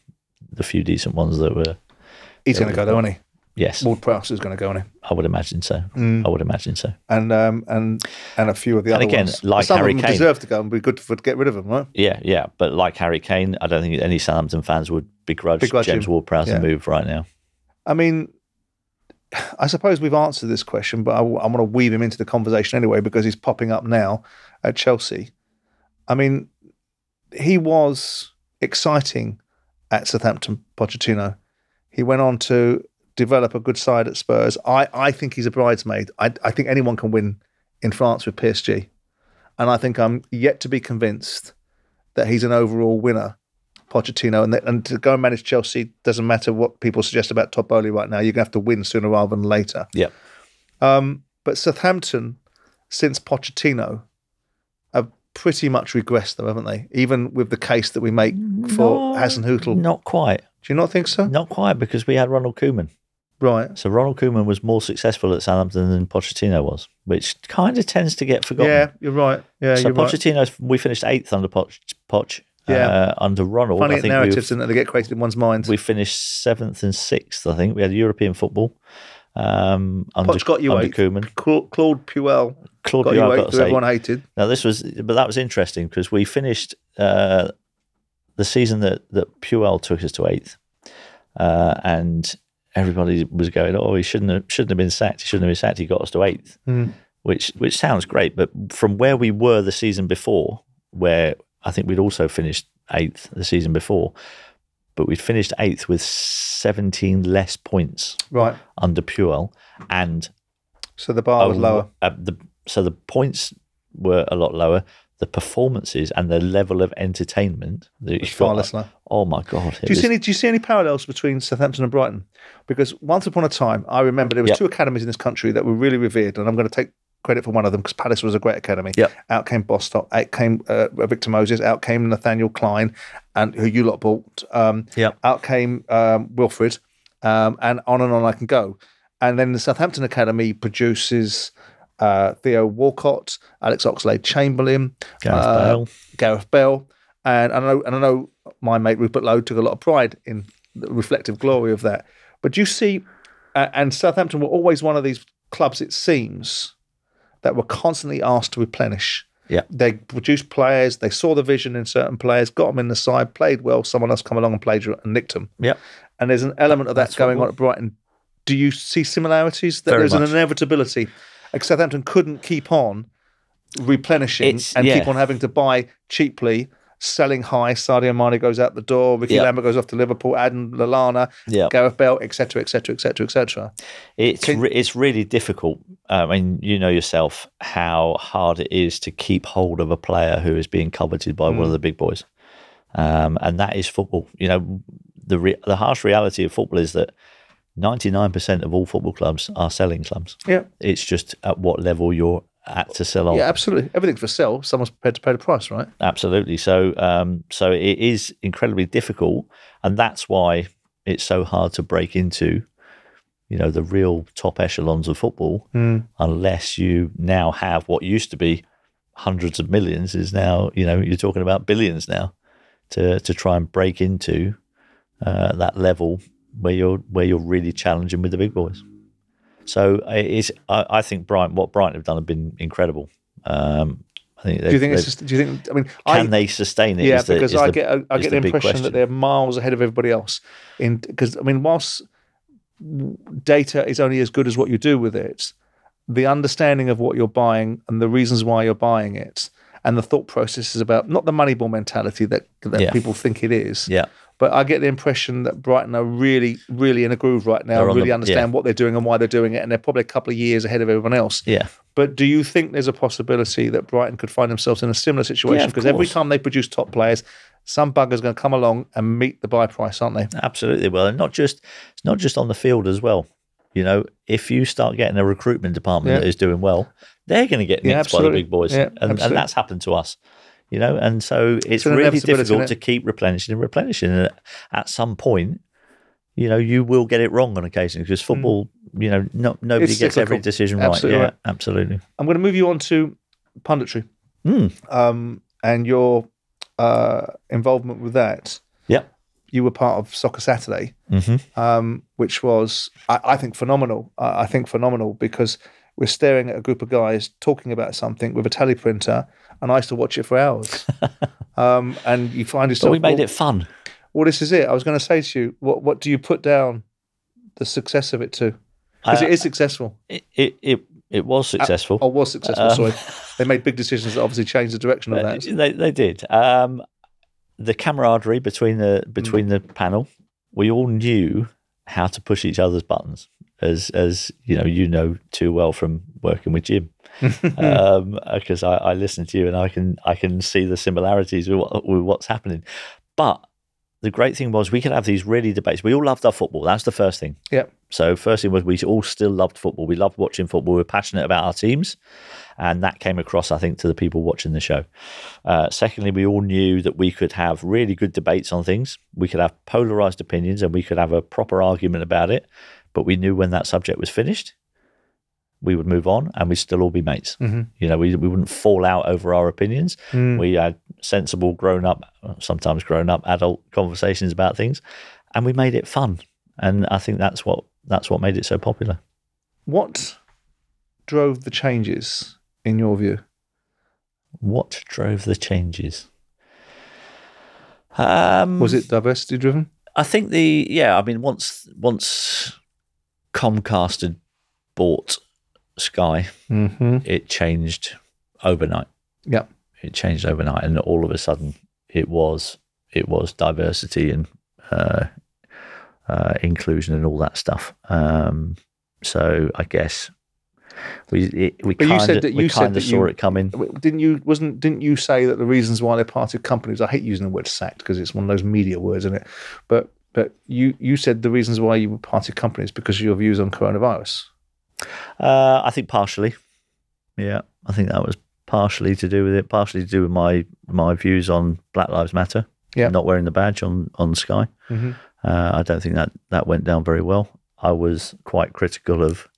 the few decent ones that were. He's going to go, though, isn't he? Yes, Ward Prowse is going to go, isn't he? I would imagine so. Mm. I would imagine so. and um, and and a few of the And other again, ones. like Some Harry of them Kane. deserve to go, and be good for to get rid of them, right? Yeah, yeah. But like Harry Kane, I don't think any Southampton fans would begrudge, Begrudge James. Ward-Prowse Yeah. the move right now. I mean, I suppose we've answered this question, but I, I want to weave him into the conversation anyway because he's popping up now at Chelsea. I mean, he was exciting at Southampton, Pochettino. He went on to develop a good side at Spurs. I, I think he's a bridesmaid. I, I think anyone can win in France with PSG. And I think I'm yet to be convinced that he's an overall winner, Pochettino. And, that, and to go and manage Chelsea doesn't matter what people suggest about Todd Boehly right now. You're going to have to win sooner rather than later. Yeah. Um, but Southampton, since Pochettino, have pretty much regressed, though, haven't they? Even with the case that we make for No, Hasenhüttl. Not quite. Do you not think so? Not quite because we had Ronald Koeman. Right. So Ronald Koeman was more successful at Southampton than Pochettino was, which kind of tends to get forgotten. Yeah, you're right. Yeah, so you're right. Pochettino, we finished eighth under Poch. Poch Yeah. uh, under Ronald, Funny I think we, narratives and they get created in one's mind. we finished seventh and sixth. I think we had European football um, under, got you under eighth. Koeman. Cla- Claude Puel Claude got Puel you got eighth, who eight. everyone hated. Now this was, but that was interesting because we finished uh, the season that that Puel took us to eighth, uh, and everybody was going, "Oh, he shouldn't have shouldn't have been sacked. He shouldn't have been sacked. He got us to eighth, Mm. which which sounds great, but from where we were the season before, where I think we'd also finished eighth the season before, but we'd finished eighth with seventeen less points Right. under Puel, and So the bar was lower. uh, the, so the points were a lot lower. The performances and the level of entertainment that you far less low. Oh my god! Do you was- see any? Do you see any parallels between Southampton and Brighton? Because once upon a time, I remember there was Yep. two academies in this country that were really revered, and I'm going to take credit for one of them because Palace was a great academy. Yep. Out came Bostock, out came uh, Victor Moses, out came Nathaniel Klein, and who you lot bought. Um, Yep. Out came um, Wilfried, um, and on and on I can go. And then the Southampton academy produces uh, Theo Walcott, Alex Oxlade Chamberlain, Gareth uh, Bale. Gareth Bell, and I know and I know my mate Rupert Lowe took a lot of pride in the reflective glory of that. But you see, uh, and Southampton were always one of these clubs, it seems, that were constantly asked to replenish. Yeah. They produced players, they saw the vision in certain players, got them in the side, played well, someone else come along and played and nicked them. Yeah. And there's an element of that That's going on at Brighton. Do you see similarities? That there's much. an inevitability. Like Southampton couldn't keep on replenishing It's- and yeah. keep on having to buy cheaply, selling high. Sadio Mane goes out the door. Ricky Yeah. Lambert goes off to Liverpool. Adam Lallana, Yeah, Gareth Bell, etc., etc., etc., etc. it's Can- re- it's really difficult. I mean, you know yourself how hard it is to keep hold of a player who is being coveted by Mm. one of the big boys, um, and that is football. You know, the re- the harsh reality of football is that 99% of all football clubs are selling clubs. Yeah. It's just at what level you're at to sell on. Yeah, absolutely. Everything's for sale. Someone's prepared to pay the price, right? Absolutely. So, um, so it is incredibly difficult, and that's why it's so hard to break into, you know, the real top echelons of football, unless you now have what used to be hundreds of millions is now, you know, you're talking about billions now, to to try and break into uh, that level where you're where you're really challenging with the big boys. So it is. I, I think Brighton, what Brighton have done, have been incredible. Um, I think. Do you think it's just? Do you think? I mean, I, can they sustain it? yeah, is the- because I the- get I, I get the the impression that they're miles ahead of everybody else. In because I mean, whilst data is only as good as what you do with it, the understanding of what you're buying and the reasons why you're buying it, and the thought process is about not the moneyball mentality that that Yeah. people think it is. Yeah, But I get the impression that Brighton are really, really in a groove right now, really the- understand yeah. what they're doing and why they're doing it, and they're probably a couple of years ahead of everyone else. yeah. But do you think there's a possibility that Brighton could find themselves in a similar situation? Because every time they produce top players, some bugger's going to come along and meet the buy price, aren't they? Absolutely. Well, and not just it's not just on the field as well. You know, if you start getting a recruitment department Yeah. that is doing well, they're going to get Yeah, by the big boys, Yeah, and, and that's happened to us. You know, and so it's an really difficult isn't to keep replenishing and replenishing. And at some point, you know, you will get it wrong on occasion because football, you know, no, nobody Mm. It's gets every decision Absolutely right. right. Yeah, absolutely. I'm going to move you on to punditry Mm. um, and your uh, involvement with that. Yep. You were part of Soccer Saturday, hmm um, which was, I, I think, phenomenal. I, I think phenomenal because we're staring at a group of guys talking about something with a tele printer, and I used to watch it for hours. um, and you find So yourself. we made well, it fun. Well, this is it. I was going to say to you, what what do you put down the success of it to? Because Uh, it is successful, It it it, it was successful. or was successful. um, sorry, they made big decisions that obviously changed the direction of Uh, that. They they did. Um, the camaraderie between the between the panel, we all knew how to push each other's buttons, as as you know, you know too well from working with Jim, because I, I listen to you and I can I can see the similarities with, what, with what's happening. But the great thing was we could have these really debates. We all loved our football. That's the first thing. Yeah. So first thing was we all still loved football. We loved watching football. We were passionate about our teams, and that came across, I think, to the people watching the show. Uh, secondly, we all knew that we could have really good debates on things. We could have polarized opinions, and we could have a proper argument about it. But we knew when that subject was finished, we would move on, and we'd still all be mates. Mhm. You know, we we wouldn't fall out over our opinions. Mm. We had sensible, grown up, sometimes grown up adult conversations about things, and we made it fun. And I think that's what that's what made it so popular. What drove the changes in your view? What drove the changes? Um, Was it diversity driven? I think the yeah. I mean, once once Comcast had bought Sky, Mm-hmm. it changed overnight. Yeah. it changed overnight, and all of a sudden, it was it was diversity and uh, uh, inclusion and all that stuff. Um, so I guess we it, we you kind said of that we you said kind that of saw you- it coming. Didn't you wasn't didn't you say that the reasons why they parted companies? I hate using the word sacked because it's one of those media words, isn't it? But but you you said the reasons why you parted companies because of your views on coronavirus. Uh, I think partially. Yeah, I think that was partially to do with it. Partially to do with my my views on Black Lives Matter. Yeah. not wearing the badge on on Sky. Mhm. Uh, I don't think that that went down very well. I was quite critical of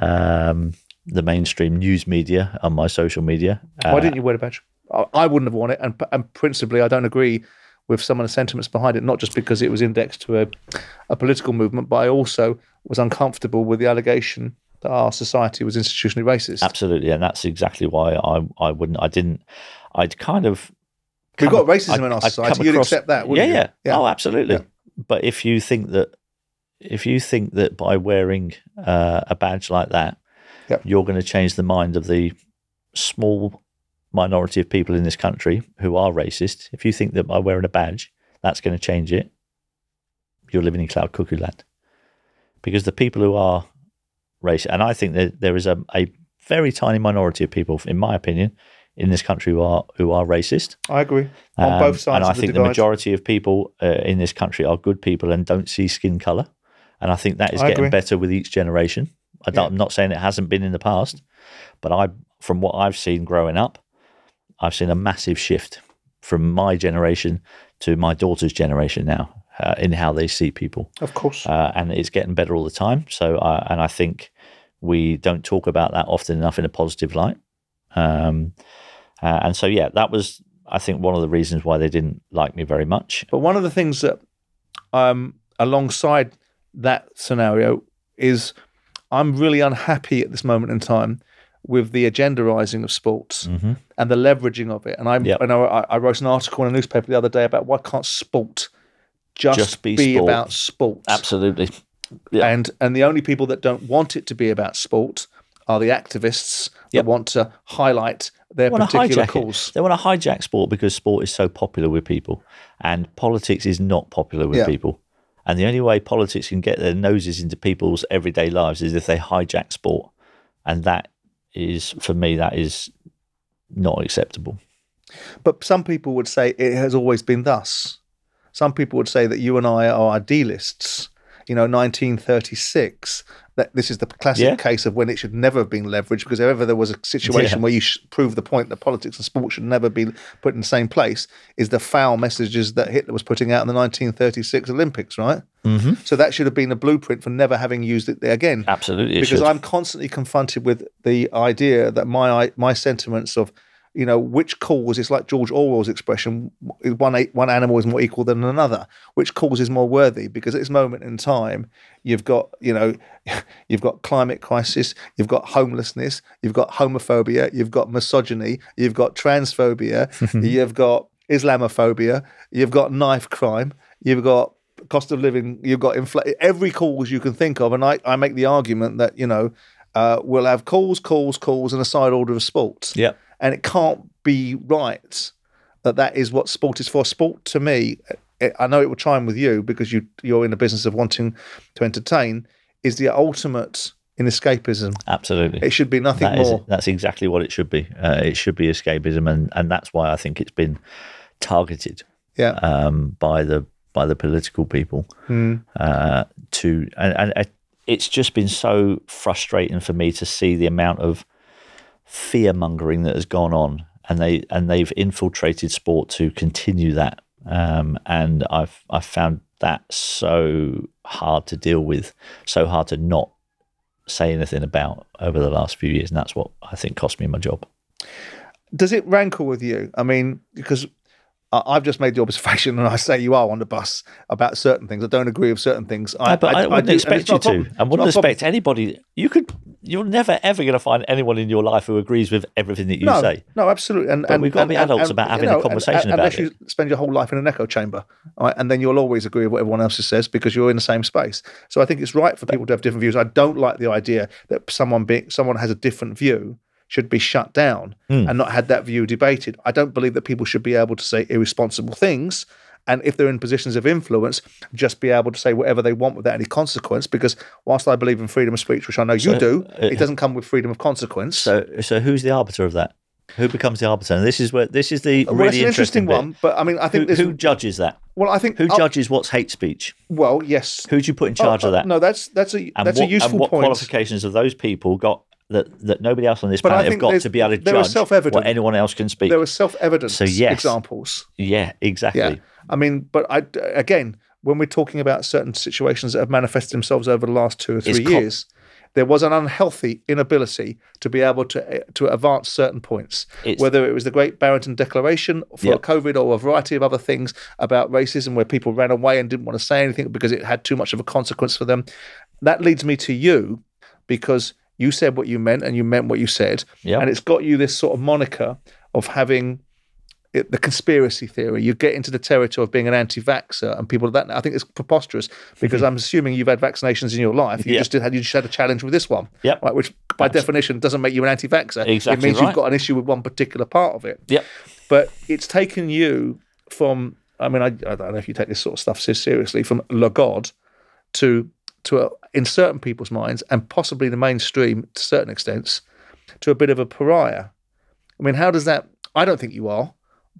um, the mainstream news media on my social media. Why Uh, didn't you wear the badge? I, I wouldn't have worn it, and and principally, I don't agree with some of the sentiments behind it. Not just because it was indexed to a, a political movement, but I also was uncomfortable with the allegation that our society was institutionally racist. Absolutely, and that's exactly why I I wouldn't. I didn't. I'd kind of. We've got ac- racism in our society. come You'd accept that, Yeah, wouldn't you? yeah, Yeah. Oh, absolutely. Yeah. But if you think that, if you think that by wearing uh, a badge like that, Yep. you're going to change the mind of the small minority of people in this country who are racist, if you think that by wearing a badge that's going to change it, you're living in cloud cuckoo land. Because the people who are racist, and I think that there is a, a very tiny minority of people, in my opinion, in this country who are who are racist. I agree on Um, both sides And I the think divide. the majority of people uh, in this country are good people and don't see skin color. and I think that is I getting agree. better with each generation. I don't, Yeah. I'm not saying it hasn't been in the past, but I, from what I've seen growing up, I've seen a massive shift from my generation to my daughter's generation now uh, in how they see people, Of course. uh, and it's getting better all the time. So, uh, and I think we don't talk about that often enough in a positive light. Um, uh, and so, yeah, that was, I think, one of the reasons why they didn't like me very much. But one of the things that, um, alongside that scenario, is I'm really unhappy at this moment in time with the agendarizing of sports Mhm. and the leveraging of it. And I'm, Yep. I know I, I wrote an article in a newspaper the other day about why can't sport just, Just be be, sport. about sport? Absolutely. And and the only people that don't want it to be about sport are the activists Yep. that want to highlight their want particular cause. it. They want to hijack sport because sport is so popular with people, and politics is not popular with Yeah. people. And the only way politics can get their noses into people's everyday lives is if they hijack sport, and that is, for me, that is not acceptable. But some people would say it has always been thus. Some people would say that you and I are idealists. You know, 1936. That this is the classic Yeah. case of when it should never have been leveraged because if ever there was a situation Yeah. where you sh- prove the point that politics and sport should never be put in the same place, is the foul messages that Hitler was putting out in the 1936 Olympics, right? Mm-hmm. So that should have been a blueprint for never having used it there again. Absolutely, it because should. I'm constantly confronted with the idea that my my sentiments of you know which cause is like George Orwell's expression one one animal is more equal than another which cause is more worthy because at this moment in time you've got you know you've got climate crisis you've got homelessness you've got homophobia you've got misogyny you've got transphobia you've got Islamophobia you've got knife crime you've got cost of living, you've got infl- every cause you can think of, and I, I make the argument that you know uh, we'll have calls, calls, calls, and a side order of sports, yeah, and it can't be right that that is what sport is for. Sport to me, eh, I know it will chime with you because you you're in the business of wanting to entertain, is the ultimate in escapism. absolutely. It should be nothing That is more. it. That's exactly what it should be. Uh, it should be escapism, and, and that's why I think it's been targeted Yeah, um, by the by the political people Hmm. uh, to and, and it's just been so frustrating for me to see the amount of fear mongering that has gone on and they and they've infiltrated sport to continue that um, and I've I've found that so hard to deal with so hard to not say anything about over the last few years and that's what I think cost me my job does it rankle with you? I mean, because I've just made the observation, and I say you are on the bus about certain things. I don't agree with certain things. I, No, but I, wouldn't do- expect you to. I wouldn't expect anybody. You could. You're never ever going to find anyone in your life who agrees with everything that you no, say. No, absolutely. And, But and we've got to be adults and, about you having a know, and- conversation and- about unless you spend your whole life in an echo chamber, right? and then you'll always agree with what everyone else says because you're in the same space. So I think it's right for people to have different views. I don't like the idea that someone being someone has a different view should be shut down Hmm. and not had that view debated. I don't believe that people should be able to say irresponsible things. And if they're in positions of influence, just be able to say whatever they want without any consequence. Because whilst I believe in freedom of speech, which I know you do, uh, it doesn't come with freedom of consequence. So, so who's the arbiter of that? Who becomes the arbiter? And this is where this is the well, really an interesting bit. one, but I mean, I think Who, who judges that? well, I think Who oh, judges what's hate speech? Well, yes. Who do you put in charge Oh, of that? No, that's that's a and that's what, a useful and what point. qualifications have those people got that, that nobody else on this But planet have got to be able to there are judge self-evident- what anyone else can speak? There were self-evident So, yes. examples. yeah, exactly. Yeah, I mean, but I again, when we're talking about certain situations that have manifested themselves over the last two or three co- years, there was an unhealthy inability to be able to to advance certain points. It's- Whether it was the Great Barrington Declaration for Yep. COVID or a variety of other things about racism, where people ran away and didn't want to say anything because it had too much of a consequence for them. That leads me to you because you said what you meant and you meant what you said, Yep. and it's got you this sort of moniker of having it, the conspiracy theory. You get into the territory of being an anti-vaxxer, and people that I think it's preposterous because mm-hmm. I'm assuming you've had vaccinations in your life. You Yeah. just did, had you just had a challenge with this one, Yep. right? Which by definition doesn't make you an anti-vaxxer. Exactly It means right. you've got an issue with one particular part of it. Yep. But it's taken you from. I mean, I, I don't know if you take this sort of stuff seriously from Le God to to a, in certain people's minds and possibly the mainstream to certain extents to a bit of a pariah. I mean, how does that? I don't think you are,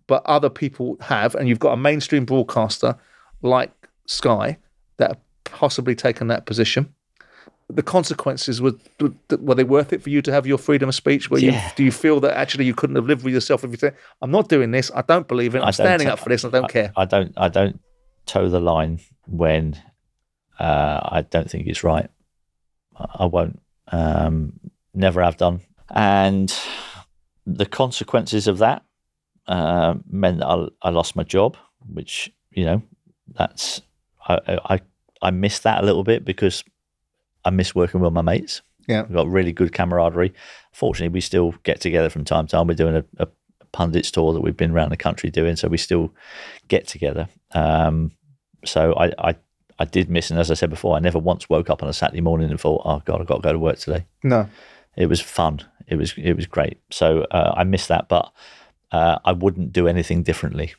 but other people have, and you've got a mainstream broadcaster like Sky that have possibly taken that position. The consequences were were they worth it for you to have your freedom of speech? Were Yeah. you, do you feel that actually you couldn't have lived with yourself if you said, "I'm not doing this. I don't believe it. I'm standing ta- up for this. I don't care." I don't I don't toe the line when uh, I don't think it's right. I won't. Um, never have done. And the consequences of that uh, meant that I, I lost my job, which you know that's I, I I miss that a little bit because I miss working with my mates. Yeah. we've got really good camaraderie. Fortunately, we still get together from time to time. We're doing a, a pundits tour that we've been around the country doing, so we still get together. Um, so I, I I did miss, and as I said before, I never once woke up on a Saturday morning and thought, "Oh God, I've got to go to work today." No. It was fun. It was it was great. So uh, I missed that, but uh, I wouldn't do anything differently.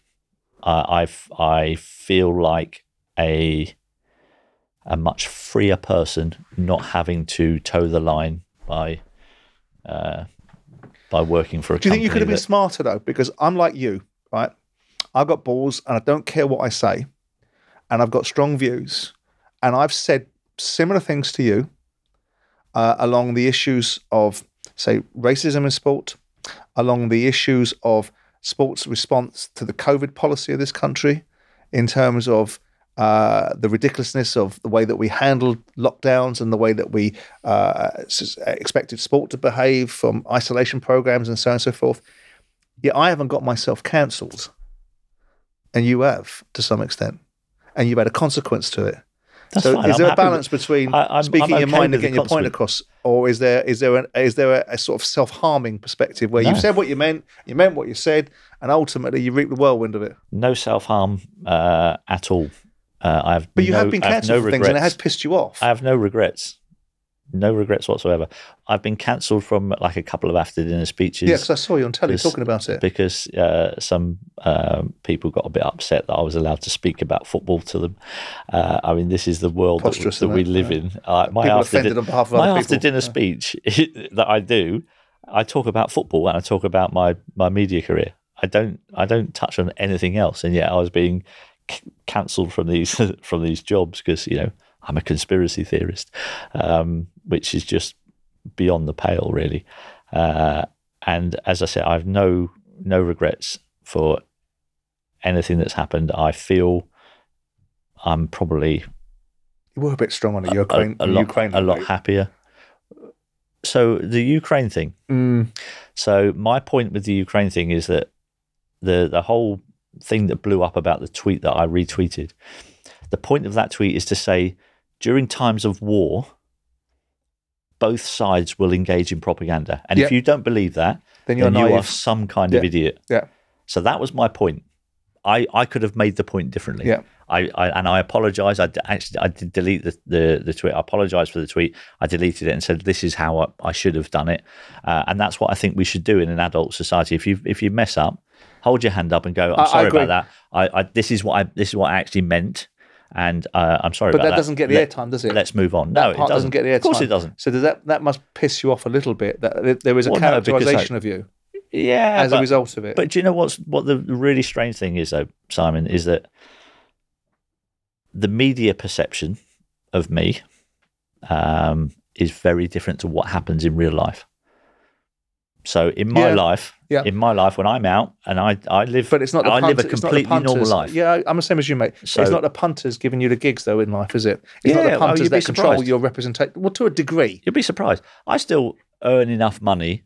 I I've, I feel like a a much freer person not having to toe the line by uh, by working for a Do you think you could have been smarter though? Because I'm like you, right? I've got balls and I don't care what I say, and I've got strong views, and I've said similar things to you uh, along the issues of, say, racism in sport, along the issues of sports response to the COVID policy of this country, in terms of uh, the ridiculousness of the way that we handled lockdowns and the way that we uh, expected sport to behave from isolation programs and so on and so forth. Yet I haven't got myself cancelled, and you have to some extent, and you've had a consequence to it. That's so, fine. is I'm there a balance between I- I'm- speaking I'm your okay mind and getting your point across, or is there is there a, is there a, a sort of self harming perspective where No. you've said what you meant, you meant what you said, and ultimately you reap the whirlwind of it? no self harm uh, at all. Uh, I have, But you no, have been cancelled no for things, and it has pissed you off. I have no regrets, no regrets whatsoever. I've been cancelled from like a couple of after dinner speeches. yeah, because I saw you on telly Yes. talking about it. because uh, some um, people got a bit upset that I was allowed to speak about football to them. Uh, I mean, this is the world that, that we live Yeah. in. Uh, my People after, offended on behalf of my other after dinner Yeah. speech that I do, I talk about football and I talk about my my media career. I don't I don't touch on anything else, and yet I was being c- cancelled from these from these jobs because you know I'm a conspiracy theorist, um, which is just beyond the pale, really. Uh, and as I said, I have no no regrets for anything that's happened. I feel I'm probably You were a bit strong on the a, Ukraine, a lot, Ukraine a lot happier. So the Ukraine thing. Mm, So my point with the Ukraine thing is that the the whole thing that blew up about the tweet that I retweeted. The point of that tweet is to say during times of war, both sides will engage in propaganda, and if you don't believe that, then you're then you are some kind of idiot. Yeah. So that was my point. I, I could have made the point differently. Yeah. I, I and I apologize. I d- actually I did delete the, the the tweet. I apologize for the tweet. I deleted it and said this is how I, I should have done it. Uh, and that's what I think we should do in an adult society. If you if you mess up, hold your hand up and go. I'm sorry about that. I, I this is what I this is what I actually meant. And uh, I'm sorry But about that doesn't get the Let- airtime, does it? Let's move on. That no, it part doesn't. doesn't get the airtime. Of course, it doesn't. So does that that must piss you off a little bit that there- is a Well, no, I- of you Yeah, as a result of it. But do you know what's what the really strange thing is though, Simon, is that the media perception of me um, is very different to what happens in real life. So in my Yeah. life, Yeah. in my life, when I'm out and I, I live, But it's not I live a punter- not the completely normal life. Yeah, I'm the same as you, mate. So- it's not the punters giving you the gigs, though, in life, is it? It's not Yeah, the oh, punters be that control surprised. your representation. Well, to a degree, you'd be surprised. I still earn enough money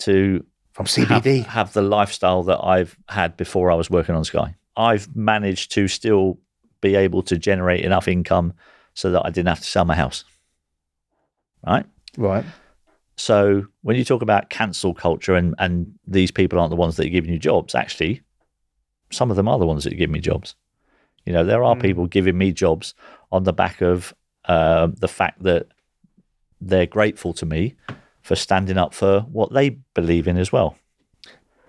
to from have, CBD. have the lifestyle that I've had before I was working on Sky. I've managed to still be able to generate enough income so that I didn't have to sell my house. Right? Right. So when you talk about cancel culture and, and these people aren't the ones that are giving you jobs, actually, some of them are the ones that give me jobs. You know, there are Mm. people giving me jobs on the back of uh, the fact that they're grateful to me for standing up for what they believe in as well.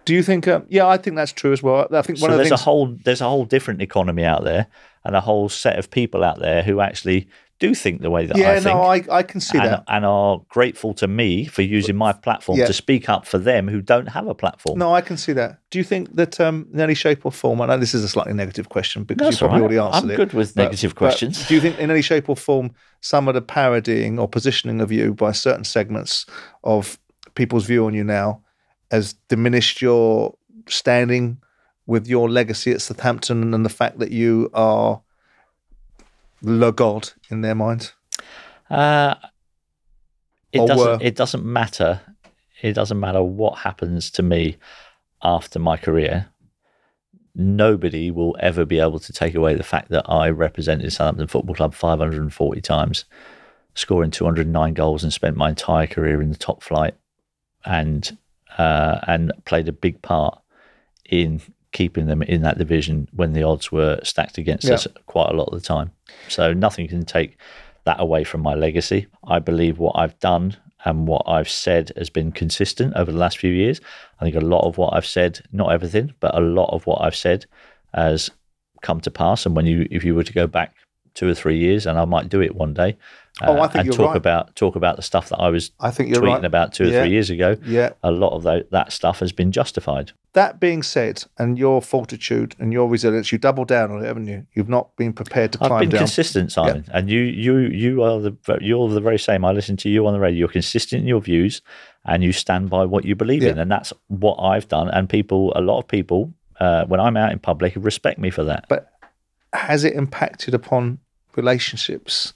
Do you think? Um, yeah, I think that's true as well. I think one so of the there's things. a whole there's a whole different economy out there and a whole set of people out there who actually do think the way that yeah, I think. no, I, I can see and, that. and are grateful to me for using my platform Yeah. to speak up for them who don't have a platform. No, I can see that. Do you think that um, in any shape or form? I know this is a slightly negative question because That's you probably right. already answered I'm it. good with but- negative but questions. do you think in any shape or form some of the parodying or positioning of you by certain segments of people's view on you now has diminished your standing with your legacy at Southampton and the fact that you are the god in their minds? Uh, it Or doesn't. were. It doesn't matter. It doesn't matter what happens to me after my career. Nobody will ever be able to take away the fact that I represented Southampton Football Club 540 times, scoring 209 goals, and spent my entire career in the top flight, and uh, and played a big part in keeping them in that division when the odds were stacked against Yeah. us quite a lot of the time. So nothing can take that away from my legacy. I believe what I've done and what I've said has been consistent over the last few years. I think a lot of what I've said, not everything, but a lot of what I've said has come to pass. And when you, if you were to go back two or three years, and I might do it one day, Oh, I think and you're talk right. about talk about the stuff that I was I think you're tweeting right. about two or Yeah. three years ago. Yeah. A lot of tho- that stuff has been justified. That being said, and your fortitude and your resilience, you doubled down on it, haven't you? You've not been prepared to I've climb been down. consistent, Simon, and you, you, you are the you're the very same. I listen to you on the radio. You're consistent in your views, and you stand by what you believe in, and that's what I've done. And people, a lot of people, uh, when I'm out in public, respect me for that. but has it impacted upon relationships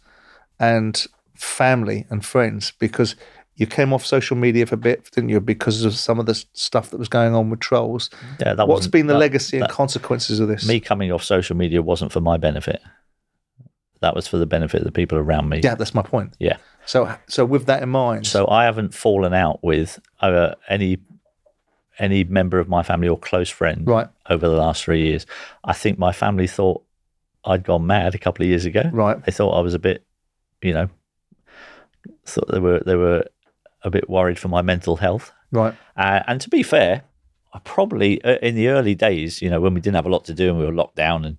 and family and friends? Because you came off social media for a bit, didn't you? Because of some of the stuff that was going on with trolls. Yeah, that What's been the that- legacy and consequences of this? Me coming off social media wasn't for my benefit. That was for the benefit of the people around me. Yeah, that's my point. Yeah. So, so with that in mind, So I haven't fallen out with uh, any any member of my family or close friend right, over the last three years. I think my family thought I'd gone mad a couple of years ago. right, They thought I was a bit, you know, thought they were they were a bit worried for my mental health. right. Uh, and to be fair, I probably uh, in the early days, you know, when we didn't have a lot to do and we were locked down, and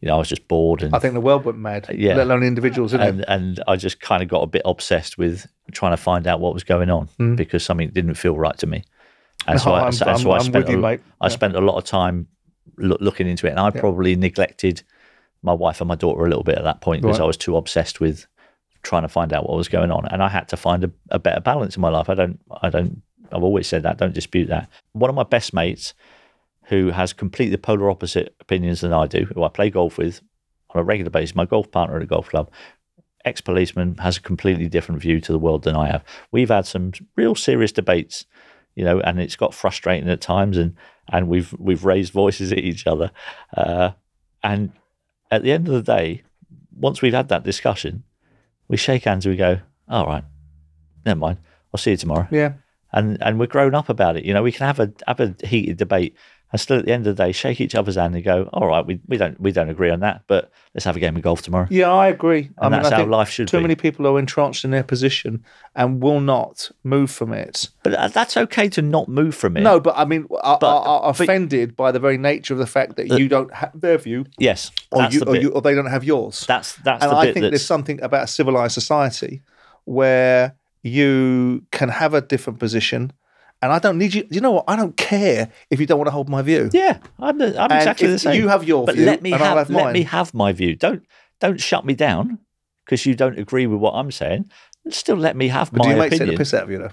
you know, I was just bored and I think the world went mad. Yeah. let alone individuals, and, and I just kind of got a bit obsessed with trying to find out what was going on Mm. because something didn't feel right to me. And so I, I'm- so, I'm- so I spent you, a, mate. I Yeah. spent a lot of time loo- looking into it, and I probably neglected my wife and my daughter a little bit at that point because I was too obsessed with trying to find out what was going on, and I had to find a, a better balance in my life. I don't, I don't, I've always said that. Don't dispute that. One of my best mates, who has completely polar opposite opinions than I do, who I play golf with on a regular basis, my golf partner at a golf club, ex policeman, has a completely different view to the world than I have. We've had some real serious debates, you know, and it's got frustrating at times, and and we've we've raised voices at each other, uh, and at the end of the day, once we've had that discussion, we shake hands and we go, all right, never mind, I'll see you tomorrow yeah, and and we're grown up about it. You know, we can have a have a heated debate and still at the end of the day shake each other's hand and go, all right, we, we don't we don't agree on that, but let's have a game of golf tomorrow. yeah. I agree. I And mean, that's I how think life should too be. many people are entrenched in their position and will not move from it. But uh, that's okay to not move from it. No, but I mean, are, But- are, are offended by the very nature of the fact that you don't have their view, Yes, or that's you, the or, you, or they don't have yours. that's that's and the I think there's something about a civilized society where you can have a different position, and I don't need you. You know what? I don't care if you don't want to hold my view. yeah. I'm the, I'm And exactly the same. you have your but view let me have, have let me have my view. Don't don't shut me down because you don't agree with what I'm saying. Still, let me have But do my your mates take the opinion. piss out of you though?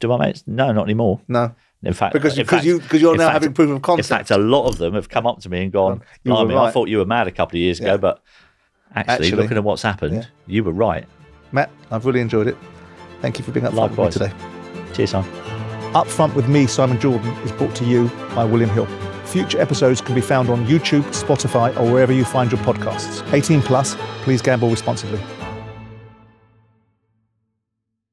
Do my mates? No, not anymore. No, In fact, because in because fact- you because you're now fact- having proof of concept. In fact, a lot of them have come up to me and gone, You were "Blimey, I thought you were mad a couple of years Yeah. ago, but actually, Actually, looking at what's happened, yeah. you were right." Matt, I've really enjoyed it. Thank you for being up front with me today. Cheers, son. Up Front with me, Simon Jordan, is brought to you by William Hill. Future episodes can be found on YouTube, Spotify, or wherever you find your podcasts. 18 plus, please gamble responsibly.